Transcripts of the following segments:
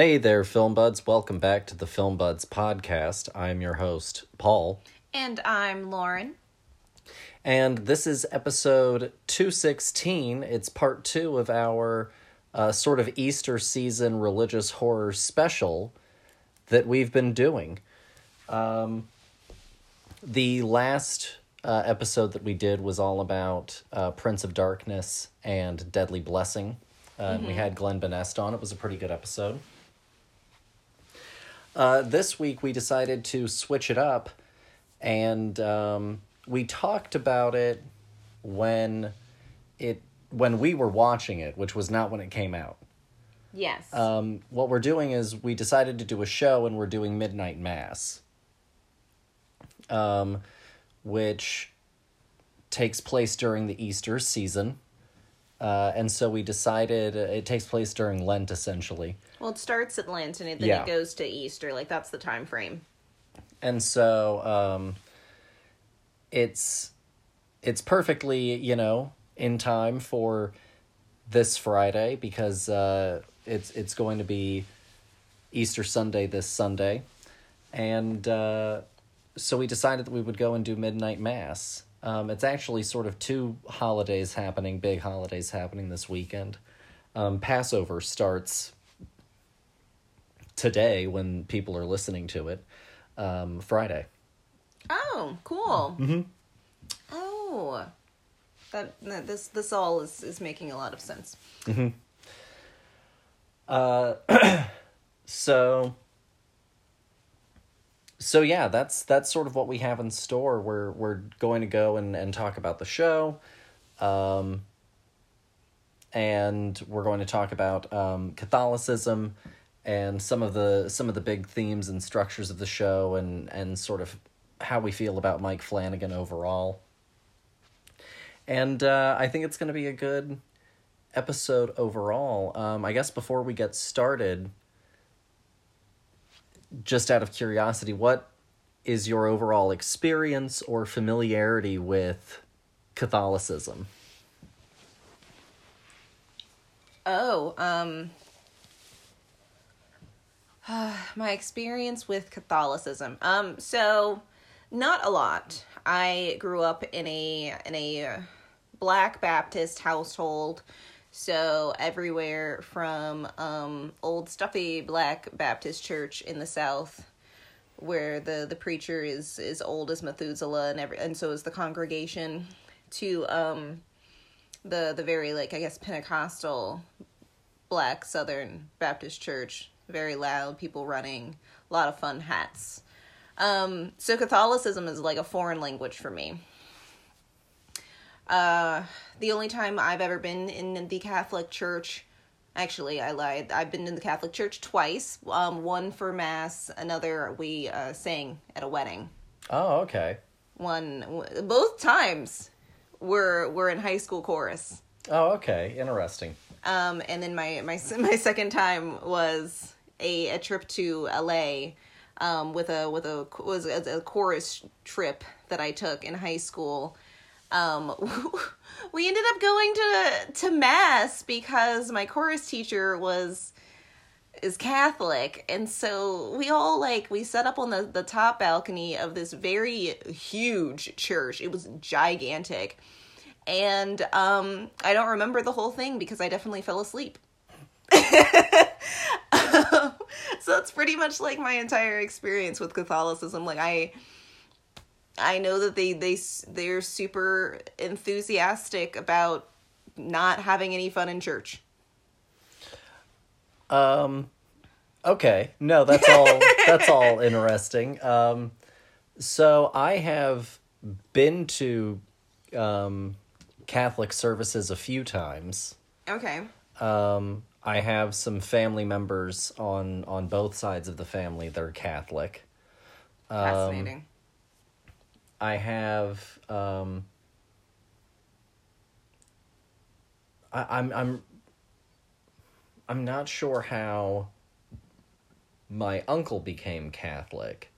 Hey there, Film Buds. Welcome back to the Film Buds podcast. I'm your host, Paul, And I'm Lauren. and this is episode 216. It's part two of our uh, sort of Easter season religious horror special that we've been doing. Um, the last uh, episode that we did was all about uh, Prince of Darkness and Deadly Blessing. Uh, and We had Glenn Benest on. It was a pretty good episode. Uh, this week we decided to switch it up, and um, we talked about it when it when we were watching it, which was not when it came out. Yes. Um, what we're doing is we decided to do a show, and we're doing Midnight Mass, um, which takes place during the Easter season. Uh, and so we decided uh, it takes place during Lent essentially. well, it starts at Lent and it, then Yeah. it goes to Easter. Like that's the time frame. and so um it's it's perfectly you know in time for this friday because uh it's it's going to be easter sunday this sunday and uh so we decided that we would go and do midnight mass um it's actually sort of two holidays happening big holidays happening this weekend um passover starts today when people are listening to it um friday Oh, cool. Mm-hmm. Oh, that, that this this all is is making a lot of sense. Uh, so so yeah that's that's sort of what we have in store we're we're going to go and and talk about the show um and we're going to talk about um catholicism and some of the some of the big themes and structures of the show and and sort of how we feel about Mike Flanagan overall and uh I think it's going to be a good episode overall. Um, I guess before we get started, just out of curiosity, what is your overall experience or familiarity with Catholicism? Oh, um, my experience with Catholicism. Um, so not a lot. I grew up in a in a uh, Black Baptist household. So everywhere from um old stuffy Black Baptist church in the South where the the preacher is is old as Methuselah and every and so is the congregation to um the the very like I guess Pentecostal black Southern Baptist church, very loud, people running, a lot of fun hats. Um, so Catholicism is like a foreign language for me. Uh, the only time I've ever been in the Catholic Church, actually, I lied. I've been in the Catholic Church twice. Um, one for mass, another we uh, sang at a wedding. Oh, okay. One, both times, we're we're in high school chorus. Oh, okay. Interesting. Um, and then my my my second time was a, a trip to LA um, with a with a was a, a chorus trip that I took in high school. Um, we ended up going to to mass because my chorus teacher was is Catholic, and so we all like we set up on the the top balcony of this very huge church. It was gigantic, and um, I don't remember the whole thing because I definitely fell asleep. so that's pretty much like my entire experience with Catholicism. Like I. I know that they they they're super enthusiastic about not having any fun in church. Um, okay. No, that's all. that's all interesting. Um, so I have been to um, Catholic services a few times. Okay. Um, I have some family members on on both sides of the family that are Catholic. Fascinating. I have um, I, I'm I'm I'm not sure how my uncle became Catholic.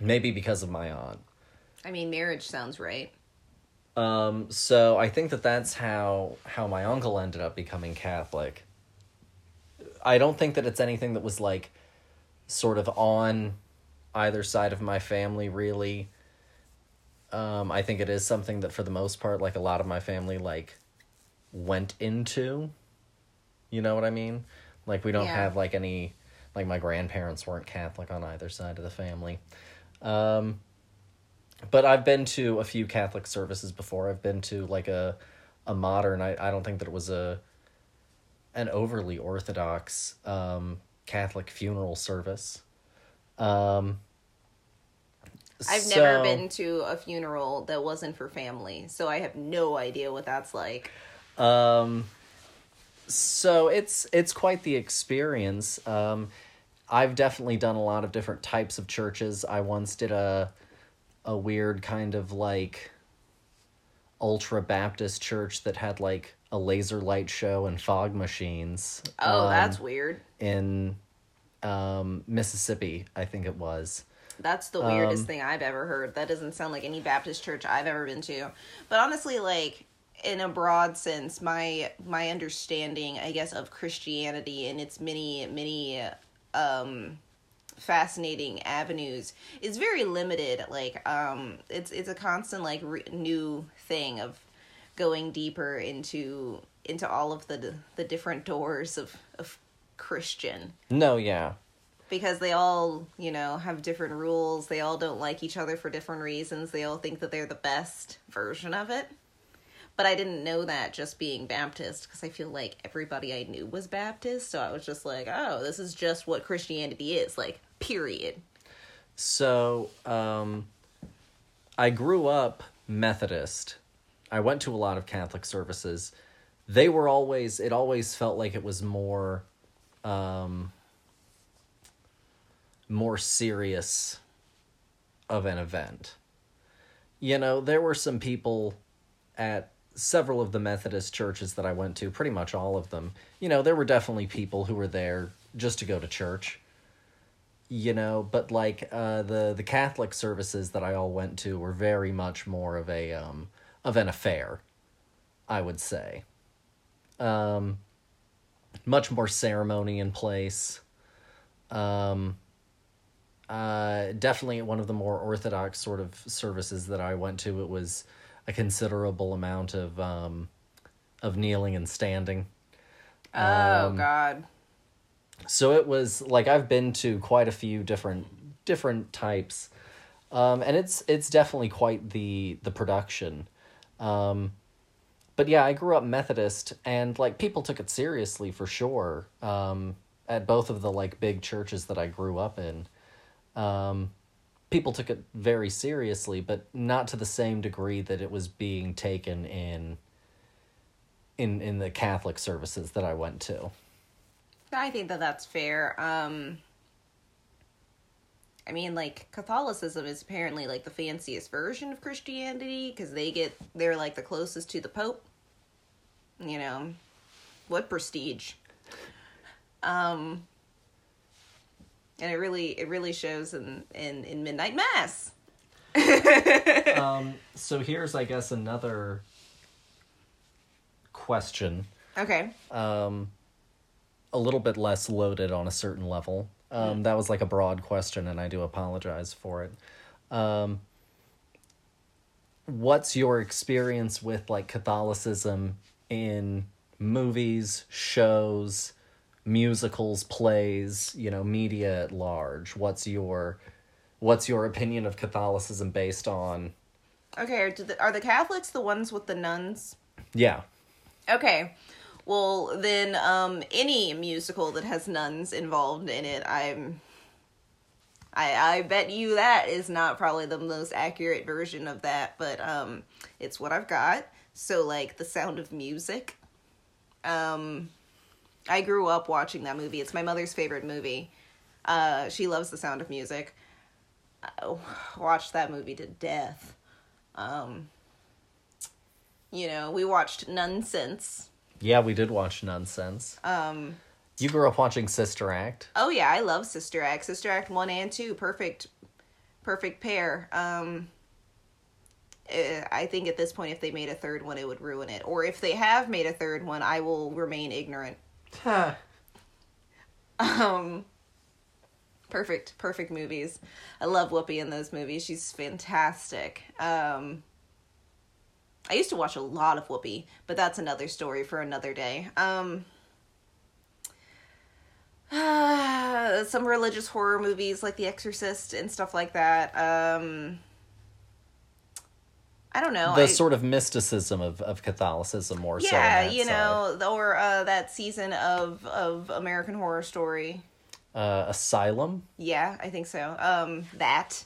Maybe because of my aunt. I mean, marriage sounds right. Um, so I think that that's how how my uncle ended up becoming Catholic. I don't think that it's anything that was like sort of on either side of my family really. Um, I think it is something that for the most part, like a lot of my family like went into. You know what I mean? Like we don't Yeah. have like any like my grandparents weren't Catholic on either side of the family. Um but I've been to a few Catholic services before. I've been to like a a modern I, I don't think that it was a an overly orthodox um Catholic funeral service. Um I've never been to a funeral that wasn't for family, so I have no idea what that's like. Um, so it's it's quite the experience. Um, I've definitely done a lot of different types of churches. I once did a a weird kind of like ultra Baptist church that had like a laser light show and fog machines. Oh, um, that's weird. in um, Mississippi, I think it was. That's the weirdest Um, thing I've ever heard. That doesn't sound like any Baptist church I've ever been to. But honestly, like in a broad sense, my my understanding, I guess, of Christianity and its many many um fascinating avenues is very limited like um it's it's a constant like re- new thing of going deeper into into all of the the different doors of of christian No, yeah. Because they all, you know, have different rules. They all don't like each other for different reasons. They all think that they're the best version of it. But I didn't know that just being Baptist because I feel like everybody I knew was Baptist. So I was just like, oh, this is just what Christianity is. Like, period. So, um, I grew up Methodist. I went to a lot of Catholic services. They were always, it always felt like it was more, um, more serious of an event. You know, there were some people at several of the Methodist churches that I went to, pretty much all of them. You know, there were definitely people who were there just to go to church you know but like uh the the catholic services that i all went to were very much more of a um of an affair i would say um much more ceremony in place um uh definitely one of the more orthodox sort of services that i went to it was a considerable amount of um of kneeling and standing Oh, Um, God. so it was like I've been to quite a few different different types, um, and it's it's definitely quite the the production. Um, but yeah, I grew up Methodist, and like people took it seriously for sure. Um, at both of the like big churches that I grew up in, um, people took it very seriously, but not to the same degree that it was being taken in. In in the Catholic services that I went to. I think that that's fair. Um, I mean, like Catholicism is apparently like the fanciest version of Christianity because they get they're like the closest to the Pope. You know, what prestige. Um, and it really it really shows in in in Midnight Mass. um, so here's, I guess, another question. Okay. Um, a little bit less loaded on a certain level. Um, That was like a broad question, and I do apologize for it. Um, what's your experience with like Catholicism in movies, shows, musicals, plays, you know, media at large? What's your what's your opinion of Catholicism based on Okay. Are, do the, are the Catholics the ones with the nuns? yeah. Okay. Well, then um any musical that has nuns involved in it, I'm I I bet you that is not probably the most accurate version of that, but um it's what I've got. So like The Sound of Music. Um I grew up watching that movie. It's my mother's favorite movie. Uh she loves The Sound of Music. I watched that movie to death. Um you know, we watched Nunsense. Yeah, we did watch Nunsense. Um, You grew up watching Sister Act. oh yeah, I love Sister Act. Sister Act one and two, perfect, perfect pair. Um, eh, I think at this point, if they made a third one, it would ruin it. Or if they have made a third one, I will remain ignorant. Um, perfect, perfect movies. I love Whoopi in those movies. She's fantastic. Um, I used to watch a lot of Whoopi, but that's another story for another day. Um, uh, some religious horror movies like The Exorcist and stuff like that. Um, I don't know. the I, sort of mysticism of, of Catholicism more so. yeah, that you side. know, or uh, that season of of American Horror Story. Uh, Asylum. Yeah, I think so. Um, that.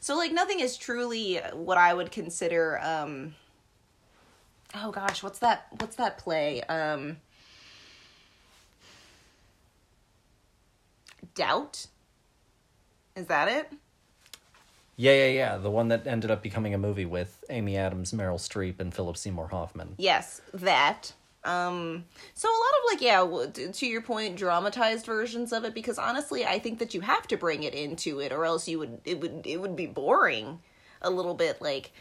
So like nothing is truly what I would consider. Um, oh gosh, what's that? What's that play? Um, Doubt. Is that it? Yeah, yeah, yeah. The one that ended up becoming a movie with Amy Adams, Meryl Streep, and Philip Seymour Hoffman. Yes, that. Um, so a lot of like, yeah, to your point, dramatized versions of it. Because honestly, I think that you have to bring it into it, or else you would it would it would be boring a little bit. Like,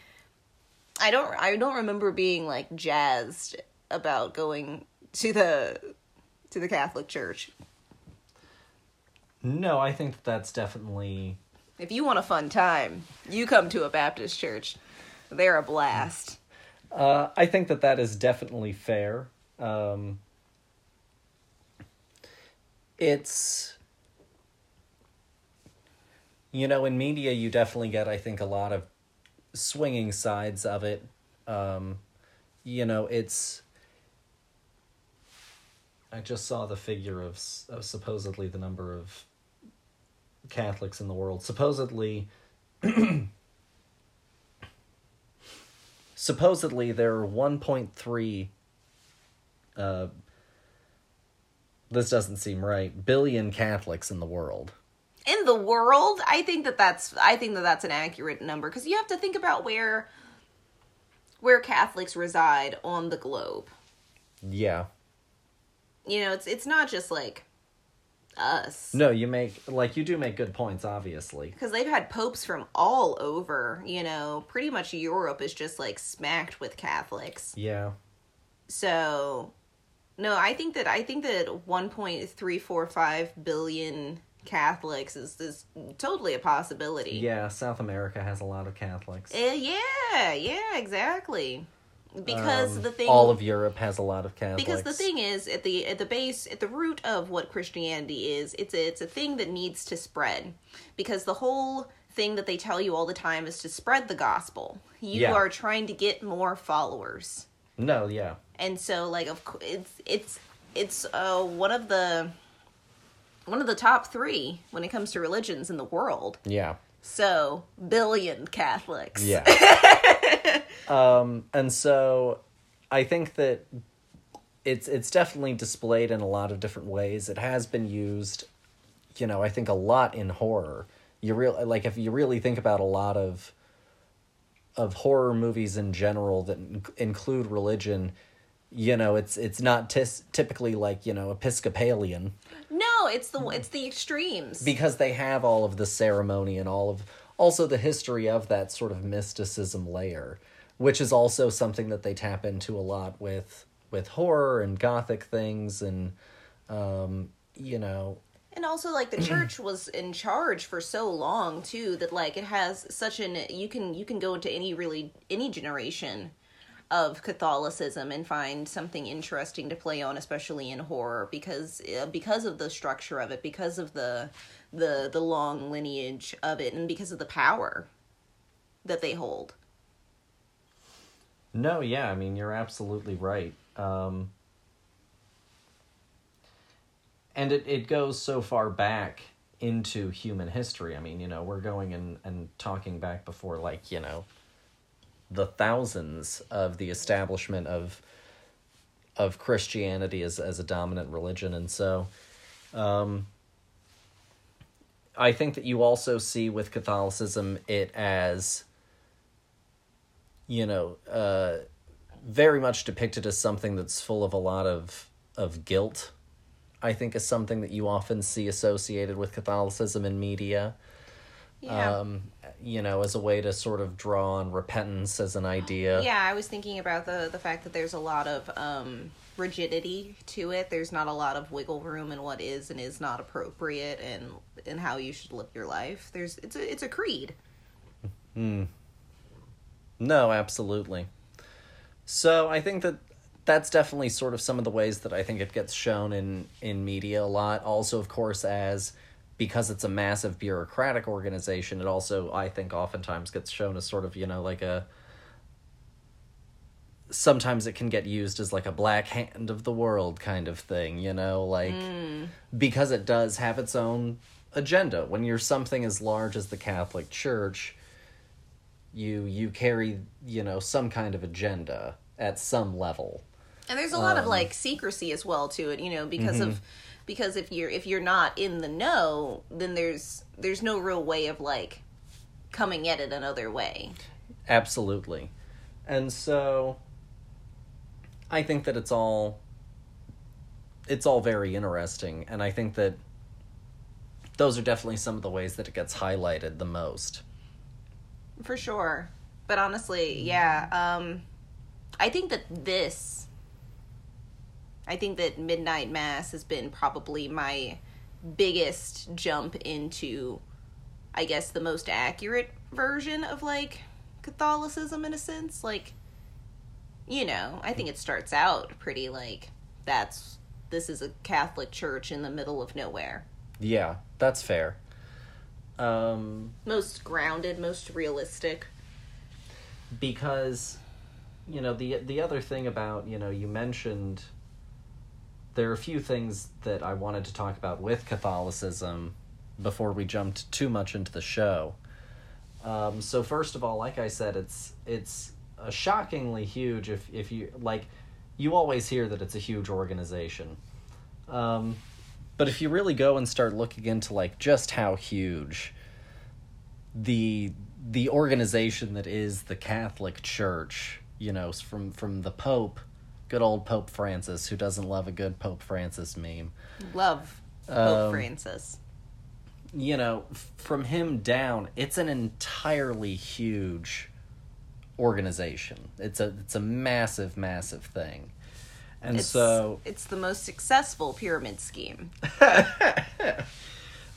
I don't I don't remember being like jazzed about going to the to the Catholic Church. No, I think that that's definitely. If you want a fun time, you come to a Baptist church. They're a blast. Uh, I think that that is definitely fair. Um, it's. You know, in media, you definitely get, I think, a lot of swinging sides of it. Um, you know, it's. I just saw the figure of, of supposedly the number of Catholics in the world. Supposedly, supposedly there are 1.3 uh this doesn't seem right billion catholics in the world. In the world? I think that that's i think that that's an accurate number because you have to think about where where catholics reside on the globe. Yeah. You know it's it's not just like us. No you make like you do make good points obviously. Because they've had popes from all over you know? Pretty much europe is just like smacked with catholics. Yeah. So no i think that i think that 1.345 billion catholics is is totally a possibility. Yeah south america has a lot of catholics. Uh, yeah, yeah, exactly. Because Um, the thing all of europe has a lot of catholics because the thing is at the at the base at the root of what Christianity is, it's a, it's a thing that needs to spread. Because the whole thing that they tell you all the time is to spread the gospel. You Yeah. are trying to get more followers. no yeah And so like of it's it's it's uh one of the one of the top 3 when it comes to religions in the world. yeah So, billion Catholics. Yeah. um, and so I think that it's it's definitely displayed in a lot of different ways. It has been used, you know, I think a lot in horror. You real like if you really think about a lot of of horror movies in general that in- include religion, you know, it's it's not tis- typically like, you know, Episcopalian No, it's the it's the extremes. because they have all of the ceremony and all of also the history of that sort of mysticism layer which is also something that they tap into a lot with with horror and gothic things and um you know. And also like the church was in charge for so long too that like it has such an you can you can go into any really any generation of Catholicism and find something interesting to play on especially in horror because uh, because of the structure of it because of the the the long lineage of it and because of the power that they hold. no yeah i mean you're absolutely right. Um and it, it goes so far back into human history. I mean you know we're going and, and talking back before like you know the thousands of the establishment of of Christianity as as a dominant religion, and so um, I think that you also see with Catholicism it as you know uh, very much depicted as something that's full of a lot of of guilt. I think is something that you often see associated with Catholicism in media. Yeah. Um, you know, as a way to sort of draw on repentance as an idea. Yeah, I was thinking about the the fact that there's a lot of um rigidity to it. There's not a lot of wiggle room in what is and is not appropriate and and how you should live your life. There's it's a it's a creed. Hmm. No, absolutely. So I think that that's definitely sort of some of the ways that I think it gets shown in in media a lot. Also, of course, as because it's a massive bureaucratic organization, it also I think oftentimes gets shown as sort of you know like a. Sometimes it can get used as like a black hand of the world kind of thing, you know, like because it does have its own agenda. When you're something as large as the Catholic Church, you you carry you know some kind of agenda at some level. And there's a lot of Um, like secrecy as well to it, you know, because of because if you're if you're not in the know, then there's there's no real way of like coming at it another way. absolutely. And so i think that it's all it's all very interesting and i think that those are definitely some of the ways that it gets highlighted the most For sure. But honestly, yeah, um I think that this I think that Midnight Mass has been probably my biggest jump into I guess the most accurate version of like Catholicism in a sense. Like you know, I think it starts out pretty like that's this is a Catholic church in the middle of nowhere. yeah that's fair um Most grounded, most realistic. because you know the the other thing about you know you mentioned there are a few things that I wanted to talk about with Catholicism before we jumped too much into the show. Um, so first of all, like I said, it's it's a shockingly huge. If if you like, you always hear that it's a huge organization, um, but if you really go and start looking into like just how huge the the organization that is the Catholic Church, you know, from from the Pope, good old Pope Francis, who doesn't love a good Pope Francis meme. Love Pope Um, Francis. You know, from him down, it's an entirely huge organization. It's a it's a massive, massive thing, and It's, so it's the most successful pyramid scheme.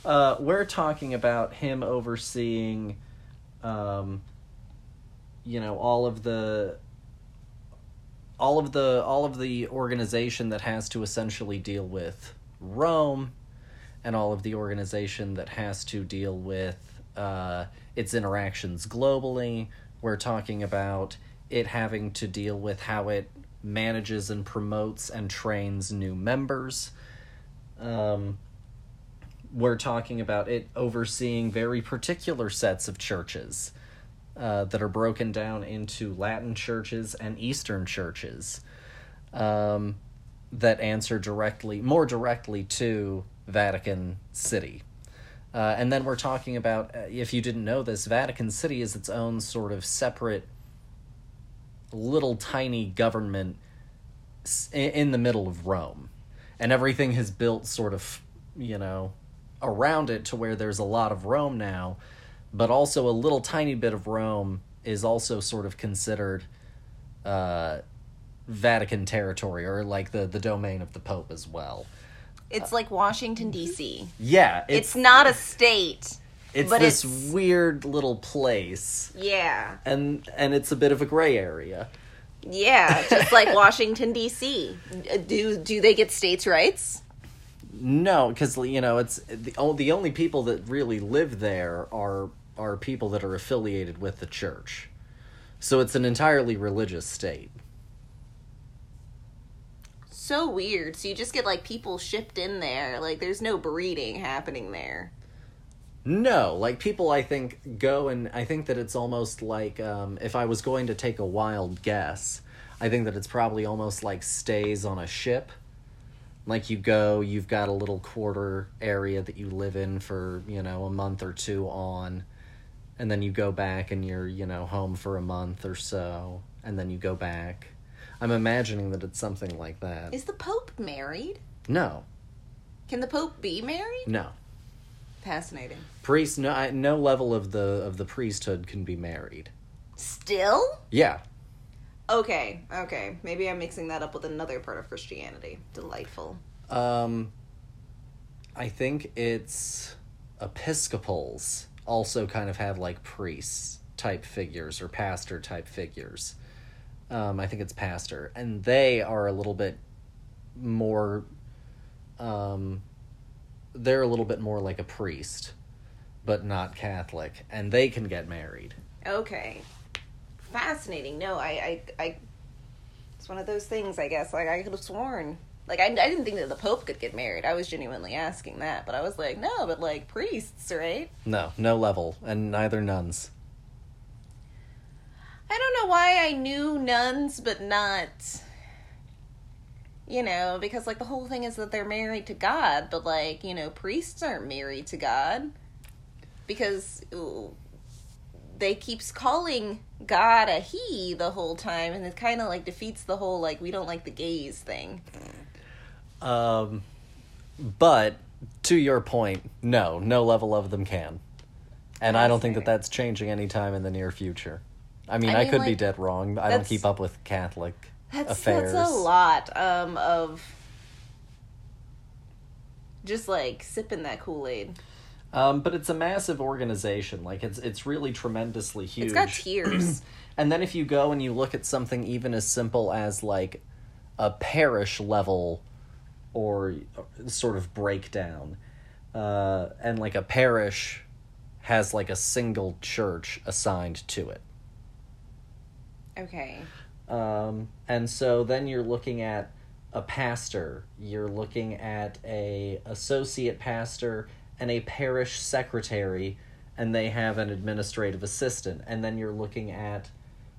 uh, we're talking about him overseeing, um, you know, all of the, all of the, all of the organization that has to essentially deal with Rome, and all of the organization that has to deal with uh, its interactions globally. We're talking about it having to deal with how it manages and promotes and trains new members. Um, we're talking about it overseeing very particular sets of churches uh, that are broken down into Latin churches and Eastern churches um, that answer directly, more directly to Vatican City. Uh, and then we're talking about, uh, if you didn't know this, Vatican City is its own sort of separate little tiny government in the middle of Rome. And everything has built sort of, you know, around it to where there's a lot of Rome now, but also a little tiny bit of Rome is also sort of considered uh, Vatican territory or like the, the domain of the Pope as well. It's like Washington D.C. Yeah, It's, it's not a state. it's but this it's- weird little place, Yeah, and and it's a bit of a gray area. yeah, just like Washington D.C. Do do they get states' rights? No, because you know it's the o- the only people that really live there are are people that are affiliated with the church, so it's an entirely religious state. So weird. So you just get like people shipped in there. Like there's no breeding happening there. No, like people, I think go and I think that it's almost like um, if I was going to take a wild guess, I think that it's probably almost like stays on a ship. Like you go, you've got a little quarter area that you live in for you know a month or two on, and then you go back and you're you know home for a month or so, and then you go back. I'm imagining that it's something like that. Is the Pope married? No, Can the Pope be married? no. Fascinating. Priest, no, I- no level of the of the priesthood can be married. Still? Yeah, Okay, okay. Maybe I'm mixing that up with another part of Christianity. Delightful. Um, I think it's Episcopals also kind of have like priests type figures or pastor type figures. Um, I think it's pastor, and they are a little bit more. Um, they're a little bit more like a priest, but not Catholic, and they can get married. Okay. Fascinating. No, I, I, I. It's one of those things. I guess. Like I could have sworn. Like I, I didn't think that the Pope could get married. I was genuinely asking that, but I was like, no, but like priests, right? No, no level, and neither nuns. I don't know why I knew nuns, but not. You know, because like the whole thing is that they're married to God, but like you know, priests aren't married to God because ooh, they keeps calling God a he the whole time, and it kind of like defeats the whole like we don't like the gays thing. Um, but to your point, no, no level of them can, and I don't think that that's changing anytime in the near future. I mean, I I, mean, could be dead wrong. I don't keep up with Catholic That's affairs. that's a lot um, of just like sipping that Kool Aid. Um, but it's a massive organization. Like it's it's really tremendously huge. It's got tiers. And then if you go and you look at something even as simple as like a parish level or sort of breakdown, uh, and like a parish has like a single church assigned to it. Okay. Um, and so then you're looking at a pastor, you're looking at a associate pastor and a parish secretary, and they have an administrative assistant. And then you're looking at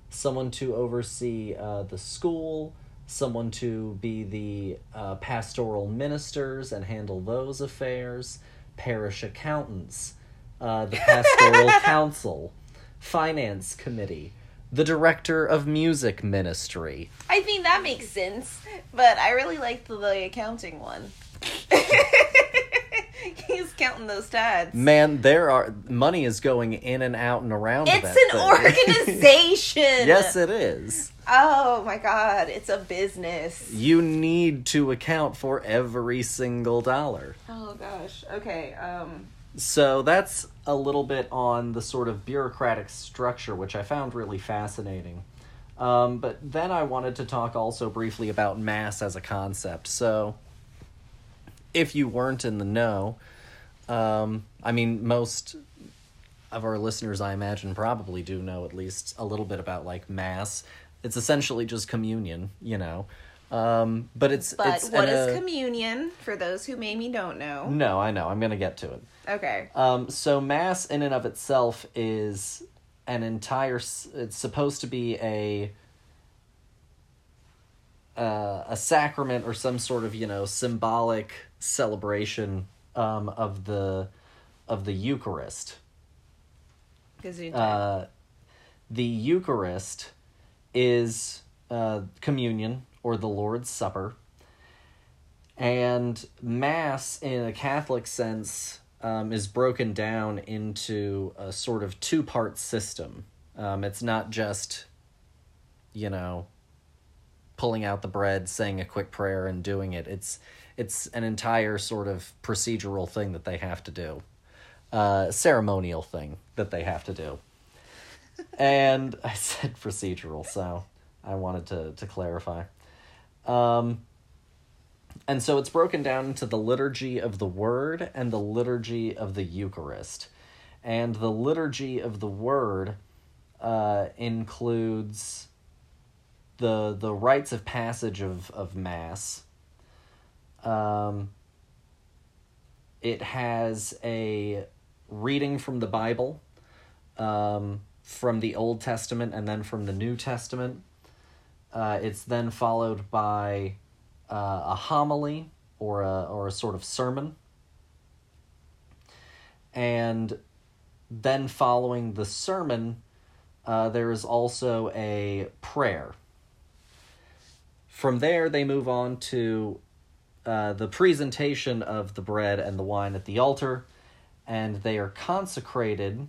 someone to oversee uh, the school, someone to be the uh, pastoral ministers and handle those affairs, parish accountants, uh, the pastoral council, finance committee, the director of music ministry. I mean that makes sense, but I really like the, the accounting one. He's counting those tads. Man, there are money is going in and out and around. It's an thing. organization. yes, it is. Oh my god, it's a business. You need to account for every single dollar. Oh gosh. Okay. Um. So that's a little bit on the sort of bureaucratic structure, which I found really fascinating. Um, but then I wanted to talk also briefly about mass as a concept. So, if you weren't in the know, um, I mean, most of our listeners, I imagine, probably do know at least a little bit about like mass. It's essentially just communion, you know. Um, but it's But it's what is uh, communion for those who maybe don't know? No, I know. I'm gonna get to it. Okay. Um, so mass in and of itself is an entire. It's supposed to be a uh, a sacrament or some sort of you know symbolic celebration um, of the of the Eucharist. Uh, the Eucharist is uh, communion or the Lord's Supper. And Mass, in a Catholic sense, um, is broken down into a sort of two part system. Um, it's not just, you know, pulling out the bread, saying a quick prayer, and doing it. It's it's an entire sort of procedural thing that they have to do, uh, ceremonial thing that they have to do. and I said procedural, so I wanted to to clarify. Um, and so it's broken down into the liturgy of the Word and the liturgy of the Eucharist. And the liturgy of the Word uh, includes the the rites of passage of, of Mass. Um, it has a reading from the Bible, um, from the Old Testament, and then from the New Testament. Uh, it's then followed by uh, a homily or a or a sort of sermon, and then following the sermon, uh, there is also a prayer. From there, they move on to uh, the presentation of the bread and the wine at the altar, and they are consecrated,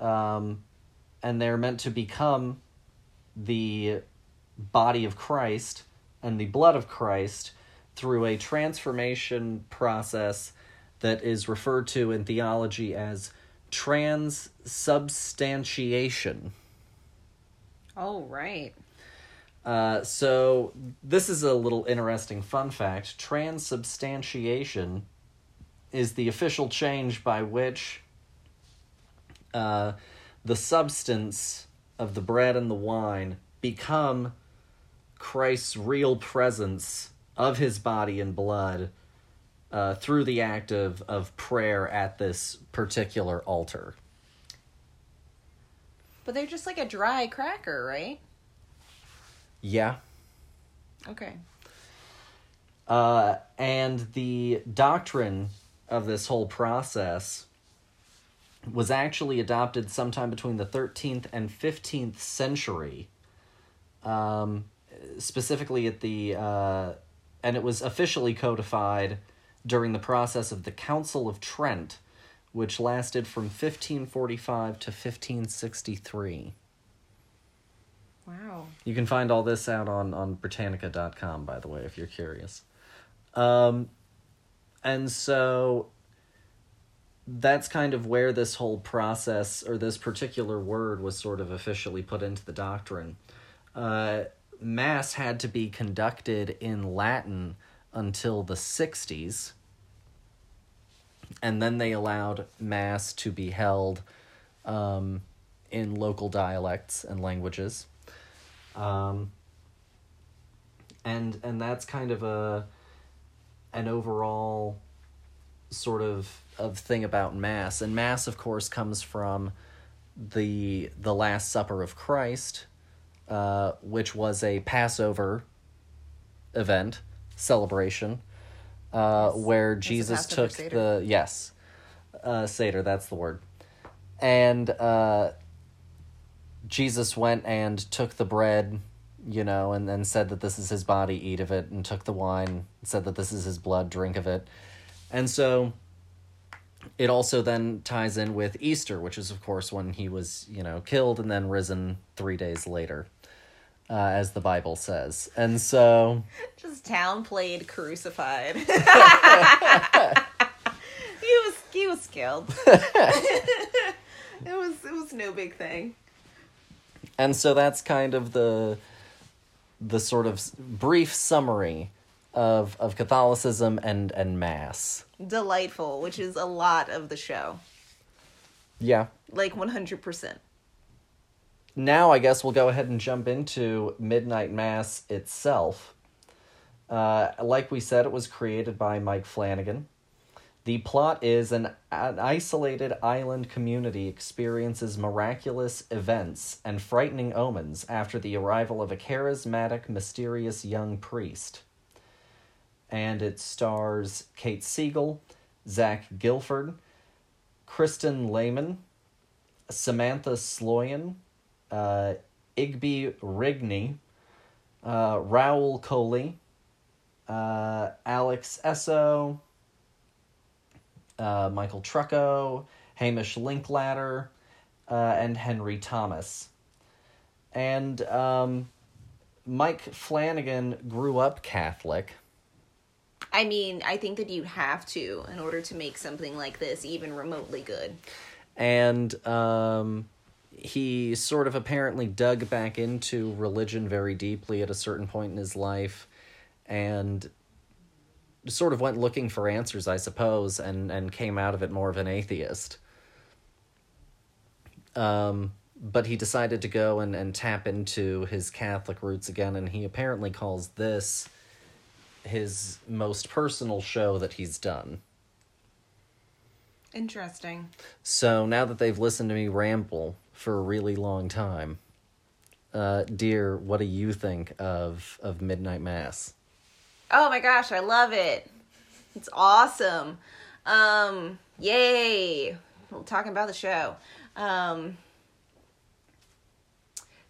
um, and they're meant to become the body of Christ and the blood of Christ through a transformation process that is referred to in theology as transubstantiation. Oh, right. Uh, so this is a little interesting fun fact. Transubstantiation is the official change by which uh, the substance of the bread and the wine become Christ's real presence of his body and blood uh, through the act of, of prayer at this particular altar. But they're just like a dry cracker, right? Yeah. Okay. Uh, and the doctrine of this whole process was actually adopted sometime between the 13th and 15th century. Um, specifically at the, uh, and it was officially codified during the process of the Council of Trent, which lasted from 1545 to 1563. Wow. You can find all this out on, on Britannica.com, by the way, if you're curious. Um, and so that's kind of where this whole process or this particular word was sort of officially put into the doctrine. Uh, Mass had to be conducted in Latin until the 60s, and then they allowed Mass to be held um, in local dialects and languages. Um, and and that's kind of a an overall sort of of thing about mass and mass of course comes from the the last supper of christ uh, which was a passover event celebration uh, Yes. where That's jesus took Seder. the yes uh, seder that's the word and uh, jesus went and took the bread you know and then said that this is his body eat of it and took the wine said that this is his blood drink of it and so it also then ties in with Easter, which is, of course, when he was, you know, killed and then risen three days later, uh, as the Bible says. And so, Just town played crucified. he was he was killed. it was it was no big thing. and so that's kind of the the sort of brief summary of of Catholicism and and Mass. Delightful, which is a lot of the show. Yeah. Like 100%. Now I guess we'll go ahead and jump into Midnight Mass itself. Uh, like we said, it was created by Mike Flanagan. The plot is an, an isolated island community experiences miraculous events and frightening omens after the arrival of a charismatic, mysterious young priest. And it stars Kate Siegel, Zach Gilford, Kristin Lehman, Samantha Sloyan, uh, Igby Rigney, uh, Rahul Kohli, uh, Alex Essoe, uh, Michael Trucco, Hamish Linklater, uh, and Henry Thomas. And um, Mike Flanagan grew up Catholic. I mean, I think that you have to in order to make something like this even remotely good. and um, he sort of apparently dug back into religion very deeply at a certain point in his life and sort of went looking for answers i suppose and and came out of it more of an atheist um but he decided to go and, and tap into his catholic roots again and he apparently calls this his most personal show that he's done Interesting. So now that they've listened to me ramble for a really long time, uh, dear, what do you think of of Midnight Mass? Oh my gosh, I love it. It's awesome. Um, yay. We're talking about the show. Um,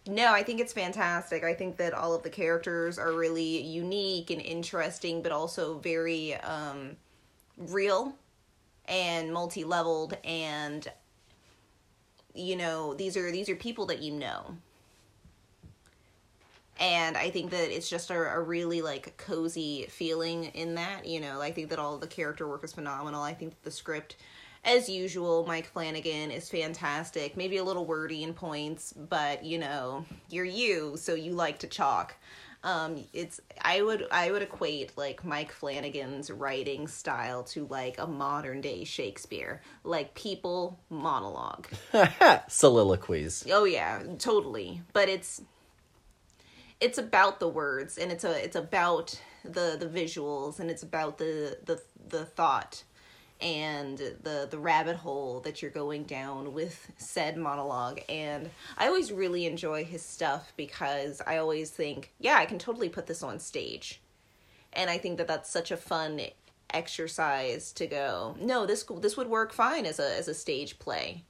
no, I think it's fantastic. I think that all of the characters are really unique and interesting, but also very um, real and multi-leveled and you know these are these are people that you know. And i think that it's just a, a really like cozy feeling in that you know i think that all the character work is phenomenal. I think the script as usual mike flanagan is fantastic. Maybe a little wordy in points but you know you're you so you like to chalk um it's i would i would equate like mike flanagan's writing style to like a modern day shakespeare. Like people monologue. Soliloquies. oh yeah totally. But it's it's about the words and it's a it's about the the visuals and it's about the the the thought and the the rabbit hole that you're going down with said monologue. And i always really enjoy his stuff because i always think yeah i can totally put this on stage. And i think that that's such a fun exercise to go no this this would work fine as a as a stage play.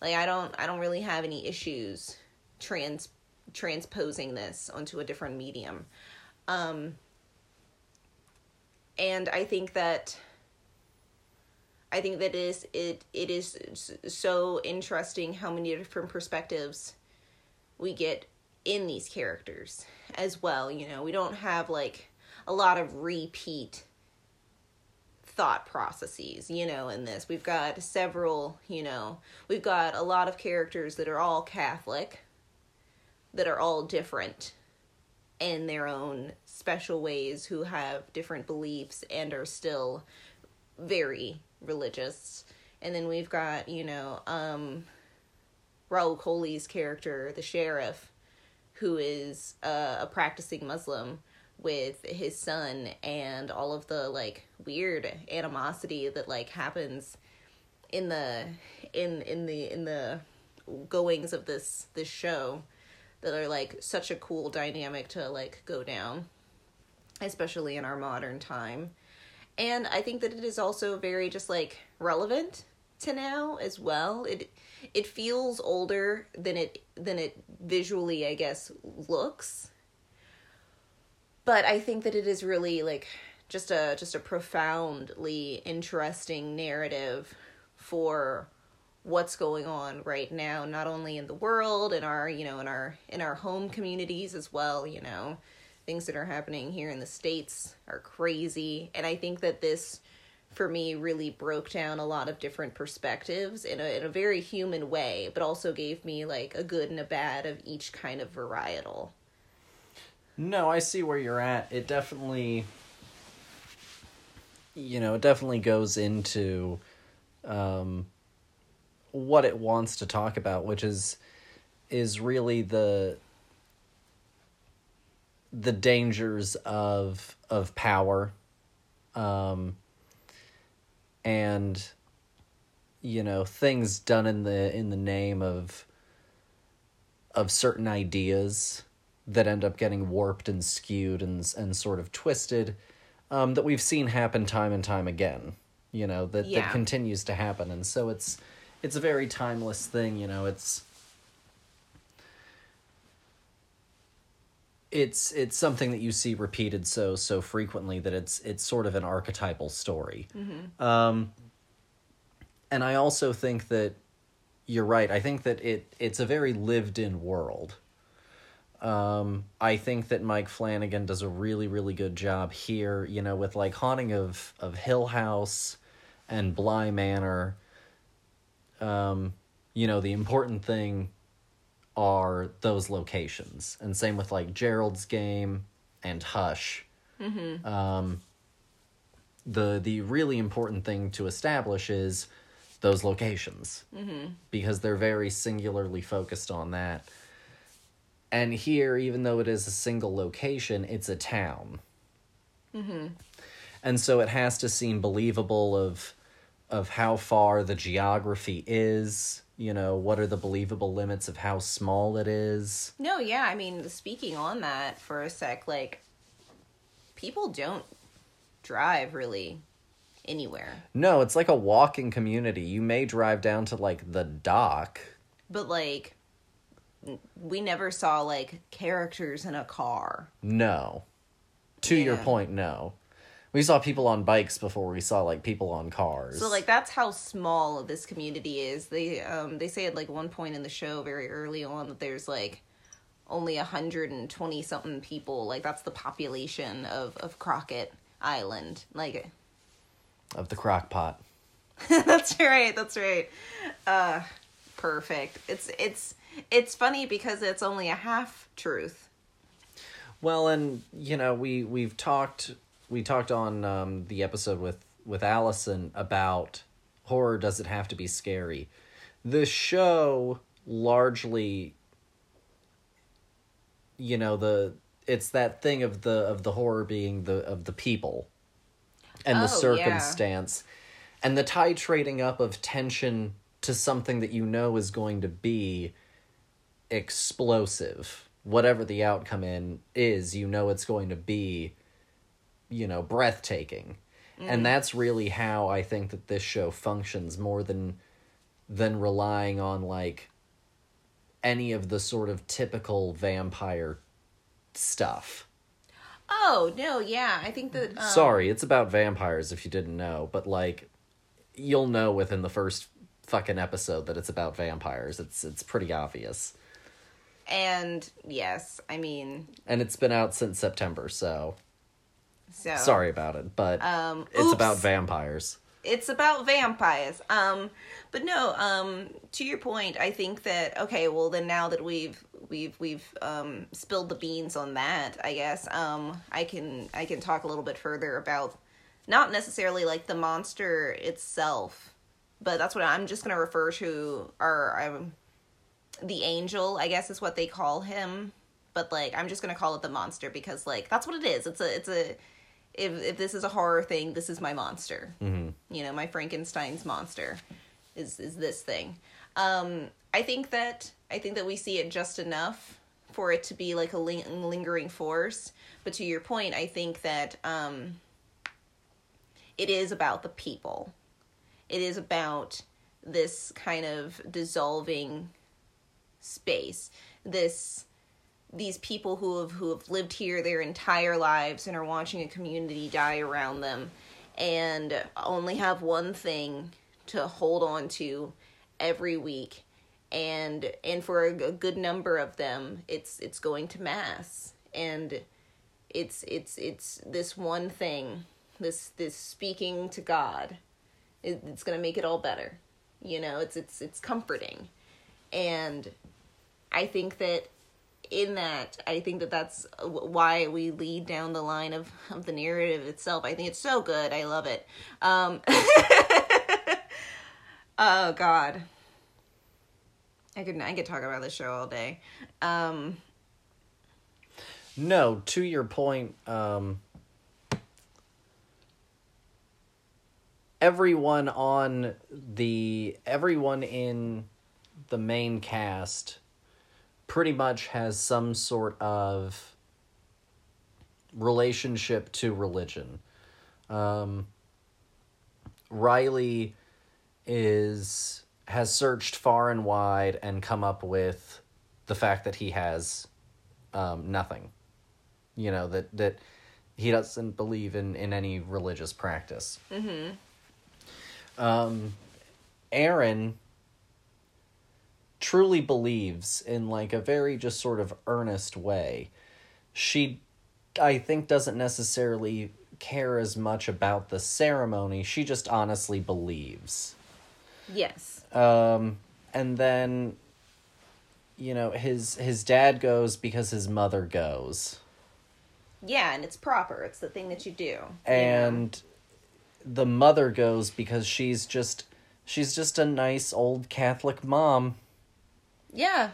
Like i don't i don't really have any issues trans transposing this onto a different medium. Um and i think that I think that is it it is so interesting how many different perspectives we get in these characters as well, you know. We don't have like a lot of repeat thought processes, you know, in this. We've got several, you know, we've got a lot of characters that are all Catholic that are all different in their own special ways who have different beliefs and are still very religious. And then we've got, you know, um, Rahul Kohli's character, the sheriff, who is uh, a practicing Muslim with his son and all of the like weird animosity that like happens in the in in the in the goings of this this show that are like such a cool dynamic to like go down especially in our modern time and I think that it is also very just like relevant to now as well. It it feels older than it than it visually I guess looks. But I think that it is really like just a just a profoundly interesting narrative for what's going on right now not only in the world in our you know in our in our home communities as well you know things that are happening here in the states are crazy and i think that this for me really broke down a lot of different perspectives in a, in a very human way but also gave me like a good and a bad of each kind of varietal No, I see where you're at. It definitely you know, it definitely goes into um what it wants to talk about, which is is really the the dangers of of power um and you know things done in the in the name of of certain ideas that end up getting warped and skewed and and sort of twisted um, that we've seen happen time and time again. You know that Yeah. that continues to happen, and so it's it's a very timeless thing. You know, it's it's it's something that you see repeated so so frequently that it's it's sort of an archetypal story. Um, and I also think that you're right. I think that it it's a very lived in world. Um, I think that Mike Flanagan does a really, really good job here, you know, with like haunting of, of Hill House and Bly Manor. Um, you know, the important thing are those locations. And same with like Gerald's game and Hush. Mm-hmm. Um, the the really important thing to establish is those locations mm-hmm. because they're very singularly focused on that. And here, even though it is a single location, it's a town. Mm-hmm. And so it has to seem believable of of how far the geography is, you know, what are the believable limits of how small it is. no yeah i mean speaking on that for a sec like people don't drive really anywhere No, it's like a walking community. You may drive down to like the dock. but like we never saw like characters in a car No. To your point, no. We saw people on bikes before we saw like people on cars. So like that's how small this community is. They um they say at like one point in the show very early on that there's like only 120 something people. Like that's the population of of Crockett Island. Like of the crock pot. that's right. That's right. Uh perfect. It's it's it's funny because it's only a half truth. Well, and you know, we we've talked we talked on um, the episode with with Allison about horror does it have to be scary. The show largely you know, the it's that thing of the of the horror being the of the people and the Oh, circumstance and the titrating up of tension to something that you know is going to be explosive whatever the outcome in is you know it's going to be you know breathtaking. And that's really how i think that this show functions more than than relying on like any of the sort of typical vampire stuff. Oh no, yeah. I think that um, sorry it's about vampires if you didn't know but like you'll know within the first fucking episode that it's about vampires. It's it's pretty obvious. And yes, I mean, and it's been out since September, so so sorry about it, but Um, it's about vampires. it's about vampires. Um, but no, um, to your point, I think that okay, well then now that we've we've we've um spilled the beans on that, I guess um I can I can talk a little bit further about not necessarily like the monster itself, but that's what I'm just gonna refer to our um the angel, I guess is what they call him. But like I'm just gonna call it the monster because like that's what it is. It's a it's a if if this is a horror thing, this is my monster. Mm-hmm. You know, my Frankenstein's monster is is this thing. Um, I think that I think that we see it just enough for it to be like a ling- lingering force. But to your point, I think that um, it is about the people. It is about this kind of dissolving space. This these people who have who have lived here their entire lives and are watching a community die around them and only have one thing to hold on to every week. And and for a good number of them it's it's going to mass. And it's it's it's this one thing this this speaking to god it, it's going to make it all better. You know it's it's it's comforting. And i think that in that i think that that's why we lead down the line of, of the narrative itself. I think it's so good. I love it. Um oh god. I could i could talk about this show all day. Um No, to your point, um, everyone on the everyone in the main cast pretty much has some sort of relationship to religion. Um, Riley is has searched far and wide and come up with the fact that he has um, nothing. You know that that he doesn't believe in in any religious practice. Mm-hmm. Um, Erin truly believes in like a very just sort of earnest way. She, I think, doesn't necessarily care as much about the ceremony. She just honestly believes. yes Um, and then, you know, his his dad goes because his mother goes. yeah and it's proper it's the thing that you do you know? and the mother goes because she's just she's just a nice old catholic mom yeah.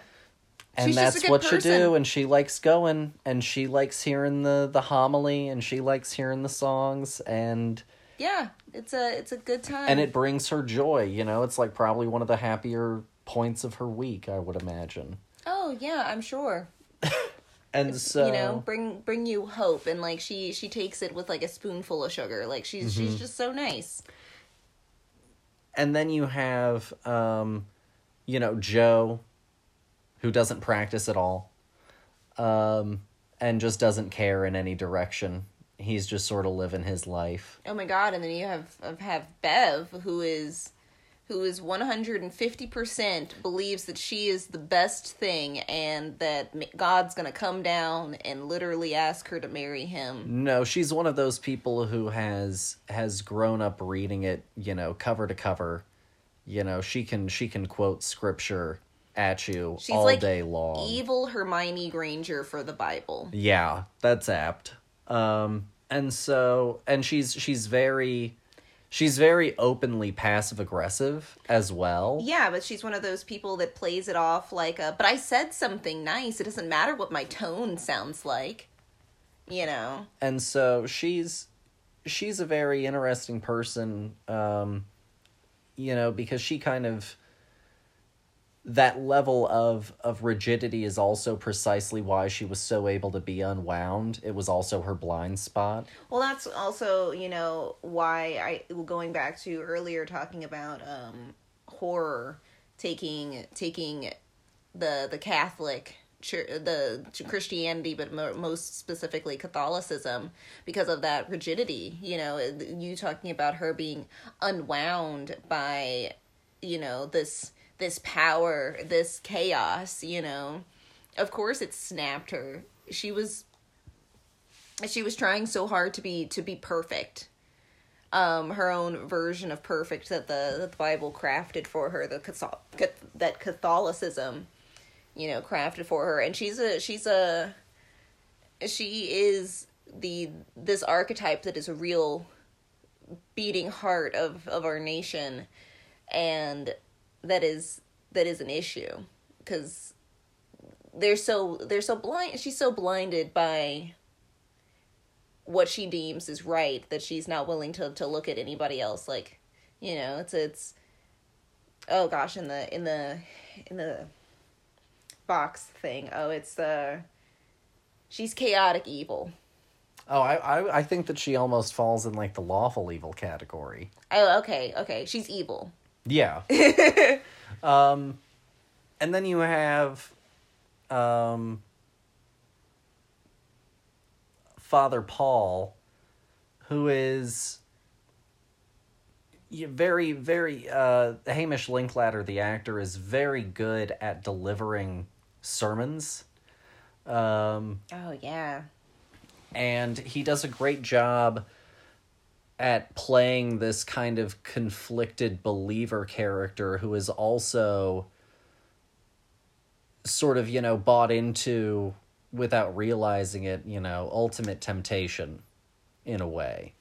And She's that's what person. you do and she likes going and she likes hearing the the homily and she likes hearing the songs and yeah it's a it's a good time. And it brings her joy you know? It's like probably one of the happier points of her week i would imagine. Oh yeah i'm sure. And so you know bring bring you hope and like she she takes it with like a spoonful of sugar. Like she's Mm-hmm. she's just so nice. And then you have um you know joe who doesn't practice at all um and just doesn't care in any direction he's just sort of living his life. Oh my god! And then you have have Bev, who is who is one hundred and fifty percent believes that she is the best thing, and that God's gonna come down and literally ask her to marry him. No, she's one of those people who has has grown up reading it, you know, cover to cover. You know, she can she can quote scripture at you She's all like day long. Evil Hermione Granger for the Bible. Yeah, that's apt. Um and so and she's she's very she's very openly passive aggressive as well. Yeah, but she's one of those people that plays it off like a but I said something nice. It doesn't matter what my tone sounds like. You know. And so she's she's a very interesting person um you know because she kind of that level of of rigidity is also precisely why she was so able to be unwound. It was also her blind spot. Well, that's also, you know, why I going back to earlier talking about um horror taking taking the the Catholic the Christianity, but most specifically Catholicism, because of that rigidity. You know, you talking about her being unwound by, you know, this this power, this chaos. You know, of course it snapped her. She was she was trying so hard to be to be perfect um her own version of perfect that the, the bible crafted for her the that catholicism you know crafted for her and she's a she's a she is the this archetype that is a real beating heart of of our nation and that is that is an issue. Because they're so they're so blind she's so blinded by what she deems is right that she's not willing to to look at anybody else. Like you know it's it's oh gosh in the in the in the box thing. Oh it's uh she's chaotic evil. Oh, I, I I think that she almost falls in like the lawful evil category. oh okay okay. She's evil Yeah. um and then you have um Father Paul who is very very uh Hamish Linklater the actor is very good at delivering sermons. Um oh yeah and he does a great job at playing this kind of conflicted believer character who is also sort of you know bought into without realizing it you know ultimate temptation in a way.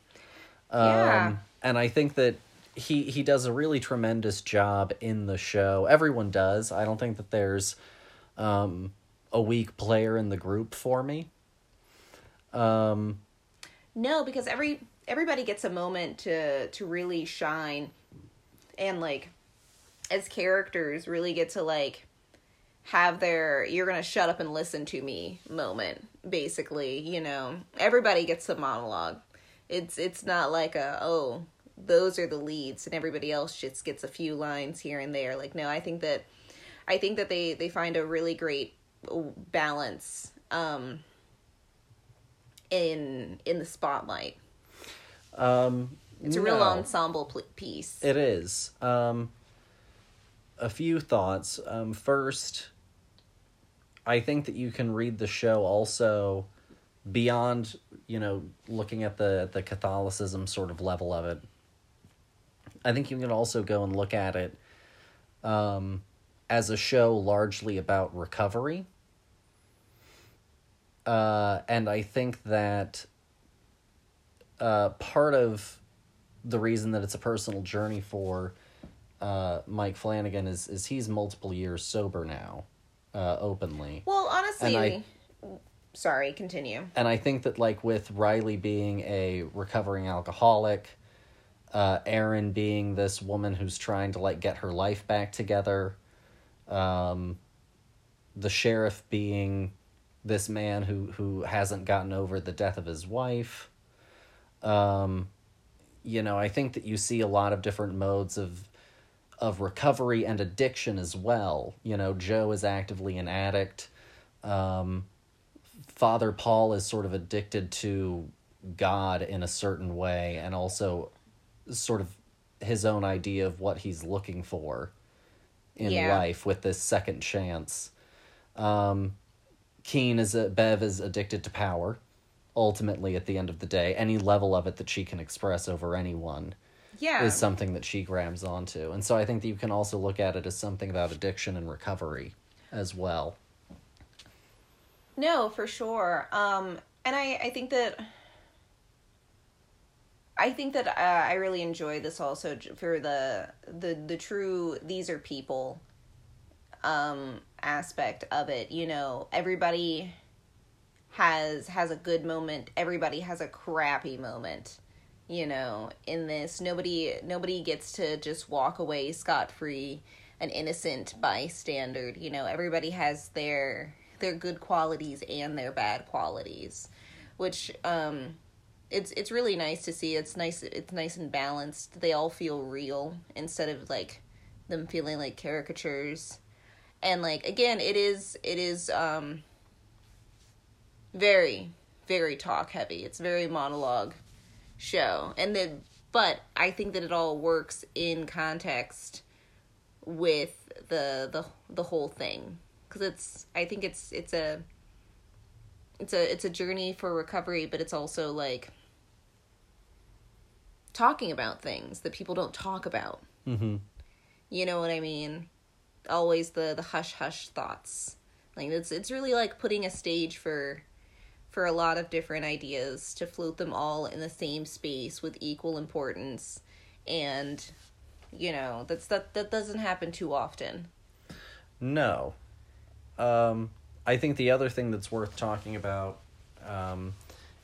Yeah. um and i think that he he does a really tremendous job in the show. Everyone does. I don't think that there's um a weak player in the group for me. Um No, because every everybody gets a moment to to really shine and like as characters really get to like have their you're to shut up and listen to me moment basically, you know. Everybody gets the monologue. It's it's not like a oh, those are the leads and everybody else just gets a few lines here and there. Like no, I think that I think that they they find a really great balance um in in the spotlight. Um, It's a real ensemble pl- piece. It is. Um, a few thoughts. Um, first, I think that you can read the show also beyond, you know, looking at the the Catholicism sort of level of it. I think you can also go and look at it um, as a show largely about recovery. Uh, and I think that uh, part of the reason that it's a personal journey for uh, Mike Flanagan is is he's multiple years sober now, uh, openly, well, honestly, And sorry, continue. and I think that like with Riley being a recovering alcoholic, uh, Erin being this woman who's trying to like get her life back together, um, the sheriff being this man who who hasn't gotten over the death of his wife. Um, you know, I think that you see a lot of different modes of of recovery and addiction as well. You know, Joe is actively an addict. Um, Father Paul is sort of addicted to God in a certain way, and also sort of his own idea of what he's looking for in Yeah. life with this second chance. Um, Keane is a, Bev is addicted to power. Ultimately, at the end of the day, any level of it that she can express over anyone Yeah. is something that she grabs onto. And so I think that you can also look at it as something about addiction and recovery as well. No, for sure. Um, and I, I think that I think that uh, I really enjoy this also for the the the true these are people um aspect of it. You know, everybody has has a good moment. Everybody has a crappy moment. You know, in this, nobody nobody gets to just walk away scot free, an innocent bystander. You know, everybody has their their good qualities and their bad qualities, which um, it's it's really nice to see. It's nice it's nice and balanced. They all feel real instead of like them feeling like caricatures. And like again, it is it is um very very talk heavy. It's very monologue show. And then but I think that it all works in context with the the the whole thing cuz it's I think it's it's a it's a it's a journey for recovery, but it's also like talking about things that people don't talk about. Mm-hmm. You know what I mean? Always the the hush hush thoughts. Like it's it's really like putting a stage for for a lot of different ideas to float them all in the same space with equal importance and you know that's that that doesn't happen too often No. Um, I think the other thing that's worth talking about um,